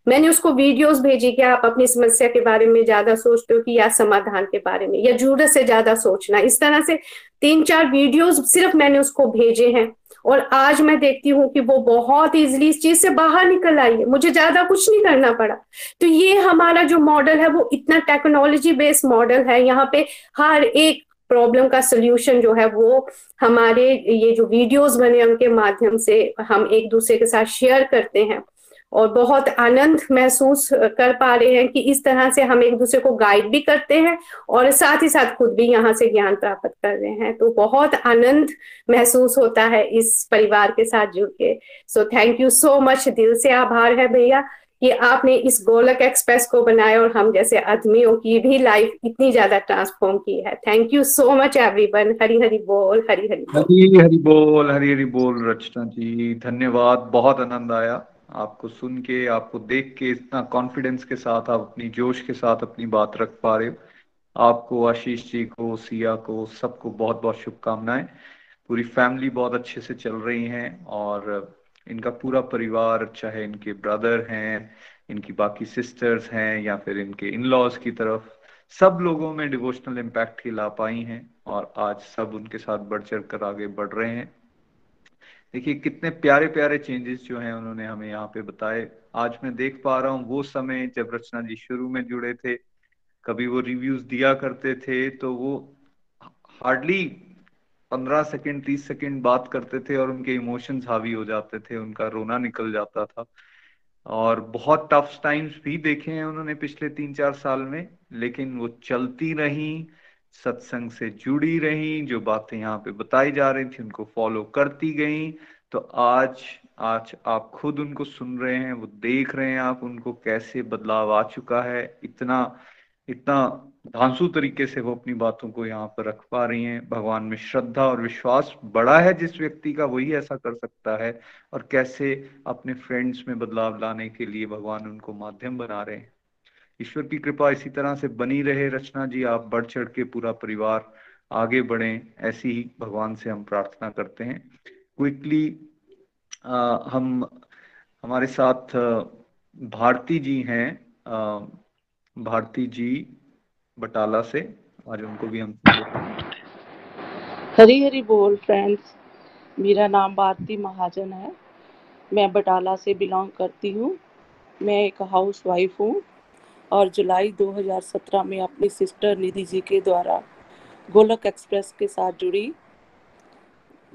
मैंने उसको वीडियोस भेजी कि आप अपनी समस्या के बारे में ज़्यादा सोचते हो कि या समाधान के बारे में, या ज़रूरत से ज़्यादा सोचना। इस तरह से तीन चार वीडियोस सिर्फ़ मैंने उसको भेजे हैं और आज मैं देखती हूँ कि वो बहुत इजिली इस चीज़ से बाहर निकल आई है। मुझे ज़्यादा कुछ नहीं करना पड़ा। तो ये हमारा जो मॉडल है वो इतना टेक्नोलॉजी बेस्ड मॉडल है। यहाँ पे हर एक प्रॉब्लम का सोल्यूशन जो है वो हमारे ये जो वीडियोस बने उनके माध्यम से हम एक दूसरे के साथ शेयर करते हैं। और बहुत आनंद महसूस कर पा रहे हैं कि इस तरह से हम एक दूसरे को गाइड भी करते हैं और साथ ही साथ खुद भी यहाँ से ज्ञान प्राप्त कर रहे हैं। तो बहुत आनंद महसूस होता है इस परिवार के साथ जुड़ के। So thank you so much दिल से आभार है भैया कि आपने इस गोलक एक्सप्रेस को बनाया और हम जैसे आदमियों की भी लाइफ इतनी ज़्यादा ट्रांसफॉर्म की है। Thank you so much everyone Hari Hari बोल हरी हरी बोल। हरी हरी बोल हरी हरी बोल, रचना जी। धन्यवाद। बहुत आनंद आया। आपको सुन के, आपको देख के, इतना कॉन्फिडेंस के साथ, आप अपनी जोश के साथ अपनी बात रख पा रहे हो। आपको, आशीष जी को, सिया को, सबको बहुत बहुत शुभकामनाएँ। पूरी फैमिली बहुत अच्छे से चल रही हैं और इनका पूरा परिवार, चाहे इनके ब्रदर हैं, इनकी बाकी सिस्टर्स हैं या फिर इनके इन लॉज की तरफ़, सब लोगों में डिवोशनल इम्पैक्ट की ला पाई हैं और आज सब उनके साथ बढ़ चढ़ कर आगे बढ़ रहे हैं। देखिए, कितने प्यारे प्यारे चेंजेस जो हैं उन्होंने हमें यहाँ पे बताए। आज मैं देख पा रहा हूँ, वो समय जब रचना जी शुरू में जुड़े थे, कभी वो रिव्यूज़ दिया करते थे तो वो हार्डली पंद्रह सेकेंड तीस सेकेंड बात करते थे और उनके इमोशंस हावी हो जाते थे, उनका रोना निकल जाता था। और बहुत टफ टाइम्स भी देखे हैं उन्होंने पिछले तीन चार साल में, लेकिन वो चलती रही सत्संग से जुड़ी रही, जो बातें यहाँ पे बताई जा रही थी, उनको फॉलो करती गई। तो आज आज आप खुद उनको सुन रहे हैं, वो देख रहे हैं आप उनको कैसे बदलाव आ चुका है। इतना इतना धांसु तरीके से वो अपनी बातों को यहाँ पर रख पा रही हैं। भगवान में श्रद्धा और विश्वास बड़ा है जिस व्यक्ति का, वही ऐसा कर सकता है। और कैसे अपने फ्रेंड्स में बदलाव लाने के लिए भगवान उनको माध्यम बना रहे हैं। ईश्वर की कृपा इसी तरह से बनी रहे, रचना जी, आप बढ़ चढ़ के पूरा परिवार आगे बढ़े, ऐसी ही भगवान से हम प्रार्थना करते हैं। क्विकली हम, हमारे साथ भारती जी हैं भारती जी बटाला से, आज उनको भी हम हरी हरी बोल फ्रेंड्स मेरा नाम भारती महाजन है। मैं बटाला से बिलोंग करती हूँ। मैं एक हाउस वाइफ हूँ। और जुलाई 2017 में अपनी सिस्टर निधि जी के द्वारा गोलक एक्सप्रेस के साथ जुड़ी।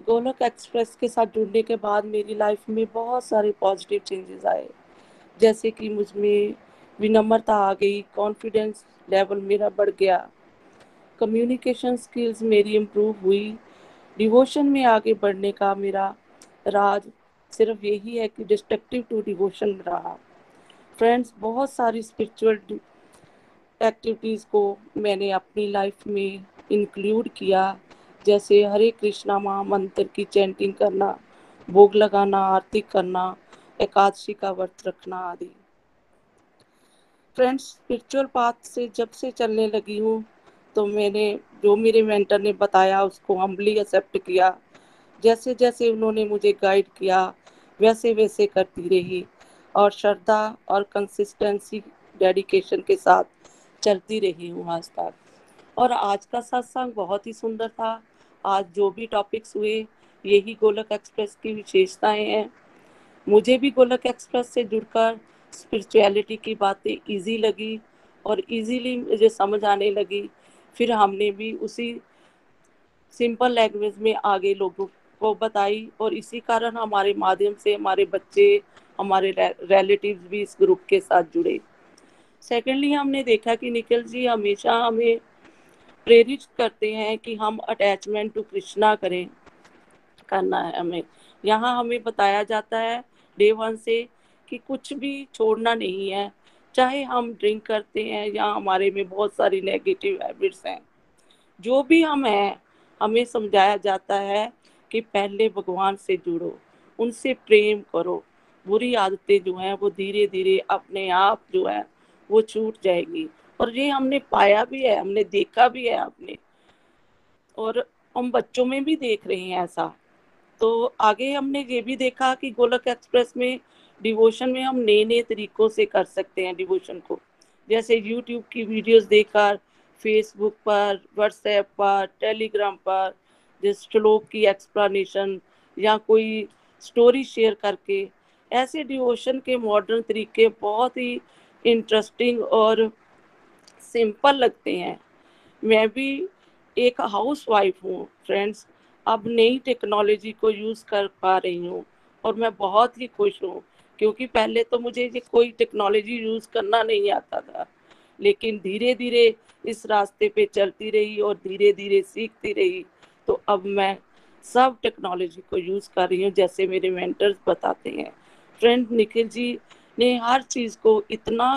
गोलक एक्सप्रेस के साथ जुड़ने के बाद मेरी लाइफ में बहुत सारे पॉजिटिव चेंजेस आए। जैसे कि मुझमें विनम्रता आ गई कॉन्फिडेंस लेवल मेरा बढ़ गया। कम्युनिकेशन स्किल्स मेरी इम्प्रूव हुई। डिवोशन में आगे बढ़ने का मेरा राज सिर्फ़ यही है कि डिस्ट्रक्टिव टू डिवोशन रहा। फ्रेंड्स बहुत सारी स्पिरिचुअल एक्टिविटीज़ को मैंने अपनी लाइफ में इंक्लूड किया। जैसे हरे कृष्णा महामंत्र की चैंटिंग करना, भोग लगाना, आरती करना, एकादशी का व्रत रखना आदि। फ्रेंड्स स्पिरिचुअल पाथ से जब से चलने लगी हूँ तो मैंने, जो मेरे मेंटर ने बताया, उसको हम्बली एक्सेप्ट किया। जैसे जैसे उन्होंने मुझे गाइड किया वैसे वैसे करती रही। और श्रद्धा और कंसिस्टेंसी डेडिकेशन के साथ चलती रही हूँ आज तक। और आज का सत्संग बहुत ही सुंदर था। आज जो भी टॉपिक्स हुए, यही गोलक एक्सप्रेस की विशेषताएँ हैं। मुझे भी गोलक एक्सप्रेस से जुड़कर स्पिरिचुअलिटी की बातें इजी लगी और इजीली मुझे समझ आने लगी। फिर हमने भी उसी सिंपल लैंग्वेज में आगे लोगों को बताई और इसी कारण हमारे माध्यम से हमारे बच्चे हमारे रिलेटिव्स भी इस ग्रुप के साथ जुड़े। सेकेंडली हमने देखा कि निखिल जी हमेशा हमें प्रेरित करते हैं कि हम अटैचमेंट टू कृष्णा करें, करना है हमें। यहाँ हमें बताया जाता है डे वन से कि कुछ भी छोड़ना नहीं है, चाहे हम ड्रिंक करते हैं या हमारे में बहुत सारी नेगेटिव हैबिट्स हैं। जो भी हम हैं, हमें समझाया जाता है कि पहले भगवान से जुड़ो, उनसे प्रेम करो। बुरी आदतें जो हैं, वो धीरे धीरे अपने आप जो है, वो छूट जाएगी। और ये हमने पाया भी है, हमने देखा भी है आपने। और हम बच्चों में भी देख रहे हैं ऐसा। तो आगे हमने ये भी देखा कि गोलक एक्सप्रेस में डिवोशन में हम नए नए तरीकों से कर सकते हैं डिवोशन को। जैसे यूट्यूब की वीडियोस देखकर, फेसबुक पर, व्हाट्सएप पर, टेलीग्राम पर, जिस श्लोक की एक्सप्लेनेशन या कोई स्टोरी शेयर करके ऐसे डिवोशन के मॉडर्न तरीके बहुत ही इंटरेस्टिंग और सिंपल लगते हैं। मैं भी एक हाउस वाइफ हूँ फ्रेंड्स अब नई टेक्नोलॉजी को यूज़ कर पा रही हूँ और मैं बहुत ही खुश हूँ, क्योंकि पहले तो मुझे ये कोई टेक्नोलॉजी यूज़ करना नहीं आता था। लेकिन धीरे धीरे इस रास्ते पे चलती रही और धीरे धीरे सीखती रही तो अब मैं सब टेक्नोलॉजी को यूज़ कर रही हूँ, जैसे मेरे मेंटर्स बताते हैं। फ्रेंड निखिल जी ने हर चीज़ को इतना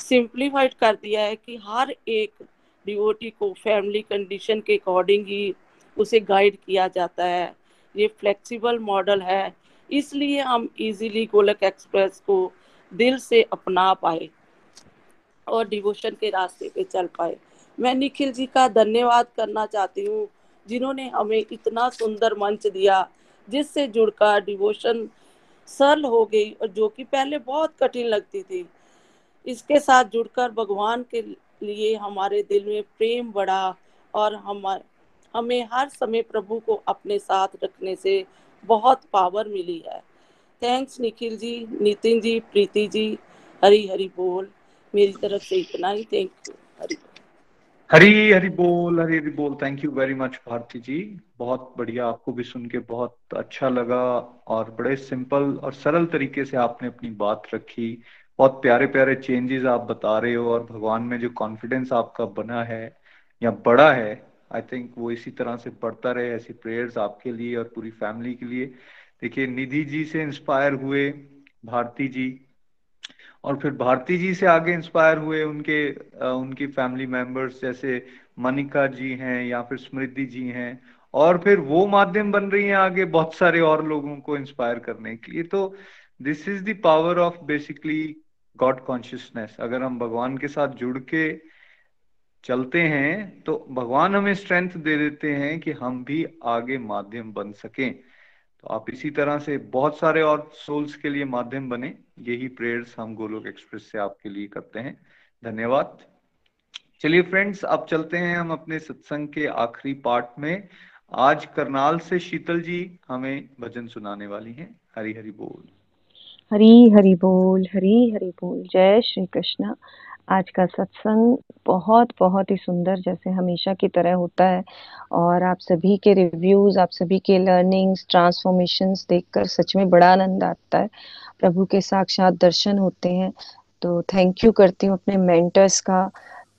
सिंप्लीफाइड कर दिया है कि हर एक डिवोटी को फैमिली कंडीशन के अकॉर्डिंग ही उसे गाइड किया जाता है। ये फ्लेक्सिबल मॉडल है। इसलिए हम इजीली गोलक एक्सप्रेस को दिल से अपना पाए और डिवोशन के रास्ते पे चल पाए। मैं निखिल जी का धन्यवाद करना चाहती हूँ, जिन्होंने हमें इतना सुंदर मंच दिया, जिससे जुड़कर डिवोशन सरल हो गई और जो कि पहले बहुत कठिन लगती थी। इसके साथ जुड़कर भगवान के लिए हमारे दिल में प्रेम बढ़ा और हम, हमें हर समय प्रभु को अपने साथ रखने से बहुत पावर मिली है। थैंक्स निखिल जी, नितिन जी, प्रीति जी हरी हरी बोल। मेरी तरफ़ से इतना ही। थैंक यू हरी हरी हरी बोल, हरी हरी बोल। Thank you very much Bharti ji. बहुत बढ़िया आपको भी सुन के बहुत अच्छा लगा और बड़े सिंपल और सरल तरीके से आपने अपनी बात रखी। बहुत प्यारे प्यारे चेंजेस आप बता रहे हो और भगवान में जो कॉन्फिडेंस आपका बना है या बड़ा है आई थिंक वो इसी तरह से बढ़ता रहे, ऐसी प्रेयर्स आपके लिए और पूरी फैमिली के लिए। देखिए, निधि जी से इंस्पायर हुए भारती जी। और फिर भारती जी से आगे इंस्पायर हुए उनके उनकी फैमिली मेंबर्स जैसे मनिका जी हैं या फिर स्मृति जी हैं। और फिर वो माध्यम बन रही हैं आगे बहुत सारे और लोगों को इंस्पायर करने के लिए। तो this is the power of basically God consciousness अगर हम भगवान के साथ जुड़ के चलते हैं तो भगवान हमें स्ट्रेंथ दे देते हैं कि हम भी आगे माध्यम बन सकें। तो आप इसी तरह से बहुत सारे और सोल्स के लिए माध्यम बने। यही प्रेयर्स हम गोलोक एक्सप्रेस से आपके लिए करते हैं। धन्यवाद। चलिए फ्रेंड्स अब चलते हैं हम अपने सत्संग के आखिरी पार्ट में। आज करनाल से शीतल जी हमें भजन सुनाने वाली हैं। हरी हरी बोल। हरी हरी बोल, हरी हरी बोल। जय श्री कृष्ण। आज का सत्संग बहुत बहुत ही सुंदर जैसे हमेशा की तरह होता है। और आप सभी के रिव्यूज़ आप सभी के लर्निंग्स ट्रांसफॉर्मेशंस देखकर सच में बड़ा आनंद आता है। प्रभु के साक्षात दर्शन होते हैं। तो थैंक यू करती हूँ अपने मेंटर्स का,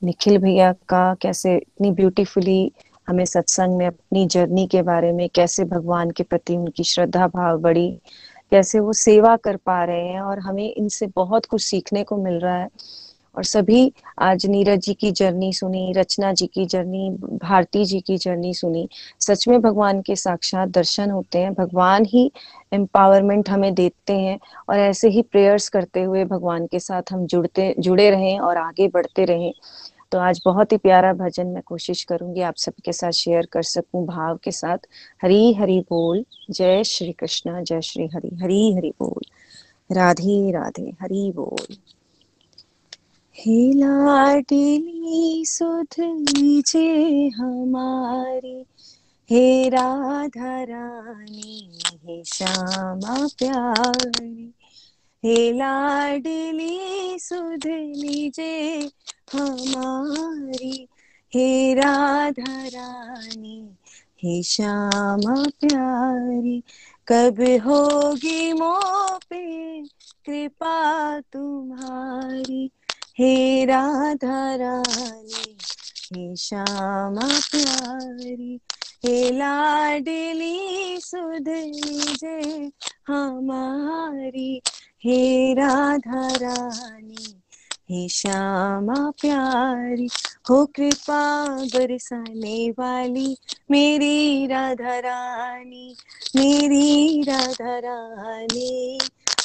निखिल भैया का, कैसे इतनी ब्यूटीफुली हमें सत्संग में अपनी जर्नी के बारे में, कैसे भगवान के प्रति उनकी श्रद्धा भाव बढ़ी, कैसे वो सेवा कर पा रहे हैं और हमें इनसे बहुत कुछ सीखने को मिल रहा है। और सभी आज नीरज जी की जर्नी सुनी, रचना जी की जर्नी, भारती जी की जर्नी सुनी। सच में भगवान के साक्षात दर्शन होते हैं। भगवान ही एम्पावरमेंट हमें देते हैं और ऐसे ही प्रेयर्स करते हुए भगवान के साथ हम जुड़ते, जुड़े रहें और आगे बढ़ते रहें। तो आज बहुत ही प्यारा भजन मैं कोशिश करूँगी आप सबके साथ शेयर कर सकूँ भाव के साथ। हरी हरि बोल। जय श्री कृष्ण। जय श्री हरि। हरी हरि बोल। राधे राधे। हरि बोल। हे लाडली सुध लीजे हमारी। हे राधा रानी, हे श्यामा प्यारी हे लाडली सुध लीजे हमारी। हे राधा रानी, हे श्यामा प्यारी, कब होगी मो पे कृपा तुम्हारी। हे राधा रानी, हे श्यामा प्यारी, हे लाडली सुध लीजे हमारी, हे राधा रानी, हे श्यामा प्यारी, हो कृपा बरसाने वाली मेरी राधा रानी, मेरी राधा रानी,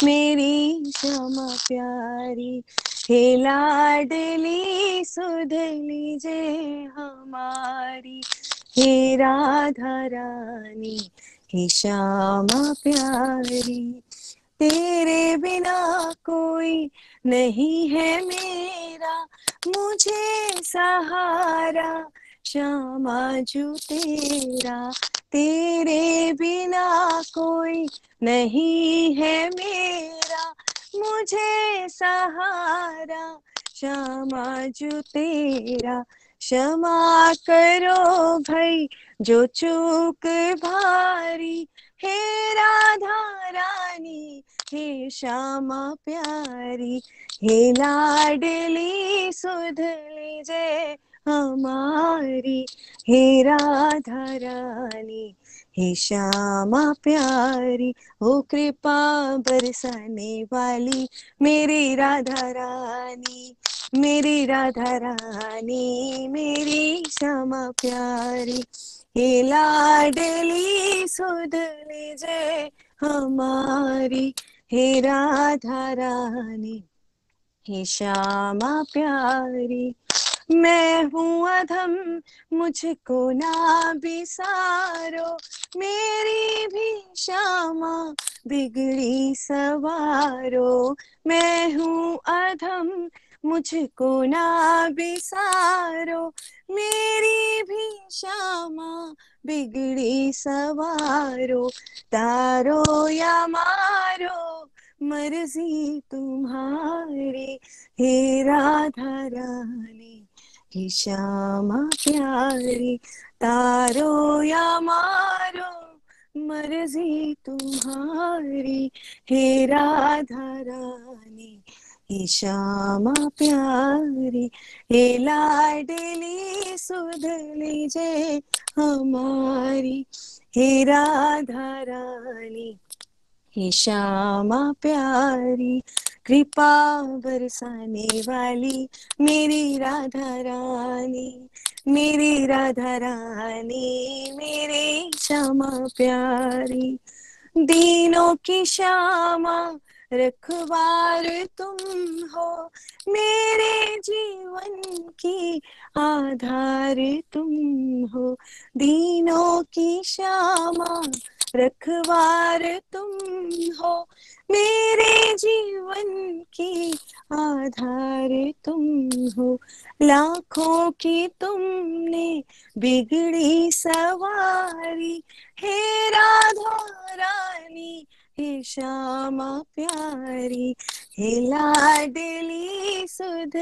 मेरी श्यामा प्यारी। हे लाडली सुध लीजे हमारी। हे राधा रानी, हे श्यामा प्यारी, तेरे बिना कोई नहीं है मेरा। मुझे सहारा, श्यामा जू तेरा। तेरे बिना कोई नहीं है मेरा। मुझे सहारा, क्षमा जो तेरा, क्षमा करो भाई, जो चूक भारी, हे राधा रानी, हे श्यामा प्यारी, हे लाडली सुध लीजे हमारी, हे राधा रानी हे श्यामा प्यारी, हो कृपा बरसाने वाली, मेरी राधा रानी, मेरी राधा रानी, मेरी श्यामा प्यारी, हे लाडली सुध लीजे हमारी, हे राधा रानी, हे श्यामा प्यारी। मैं हूँ अधम, मुझको ना बिसारो मेरी भी श्यामा बिगड़ी सवारो। मैं हूँ अधम, मुझको ना बिसारो मेरी भी श्यामा बिगड़ी सवारो। तारो या मारो, मर्ज़ी तुम्हारी। हे राधा रानी। हे श्यामा प्यारी, तारो या मारो, मर्ज़ी तुम्हारी। हे राधा रानी, हे श्यामा प्यारी, हे लाडली, सुध लीजे हमारी। हे राधा रानी, हे श्यामा प्यारी कृपा बरसाने वाली, मेरी राधा रानी, मेरी राधा रानी, मेरी श्यामा प्यारी। दीनों की श्यामा, रखवार तुम हो। मेरे जीवन की आधार तुम हो। दीनों की श्यामा रखवार तुम हो, मेरे जीवन की आधार तुम हो। लाखों की तुमने बिगड़ी सवारी हे, राधा रानी, हे श्यामा प्यारी, हे लाडली सुध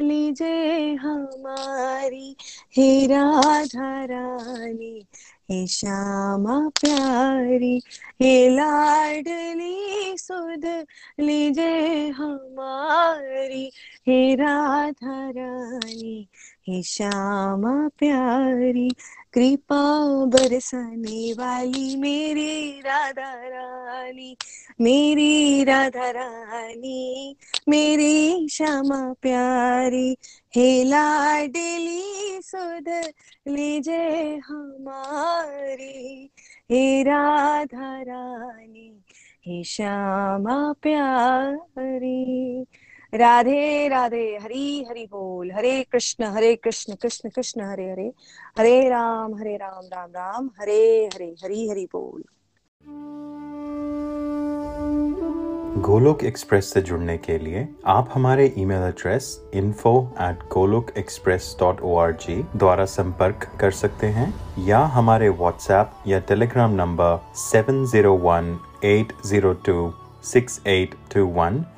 लीजे हमारी, हे राधा रानी हे श्यामा प्यारी हे लाडली सुध लीजे हमारी। हे राधा रानी हे श्यामा प्यारी कृपा बरसाने वाली, मेरी राधा रानी, मेरी राधा रानी, मेरी श्यामा प्यारी, हे लाडली सुध लीजे हमारी, हे राधा रानी, हे श्यामा प्यारी। राधे राधे, हरी, हरि बोल। हरे कृष्ण हरे कृष्ण कृष्ण कृष्ण, हरे हरे। हरे राम हरे राम राम राम। हरे हरे, हरी, हरि बोल। गोलोक एक्सप्रेस से जुड़ने के लिए आप हमारे email address info at golok express dot org द्वारा संपर्क कर सकते हैं, या हमारे व्हाट्सएप या टेलीग्राम नंबर 7018026821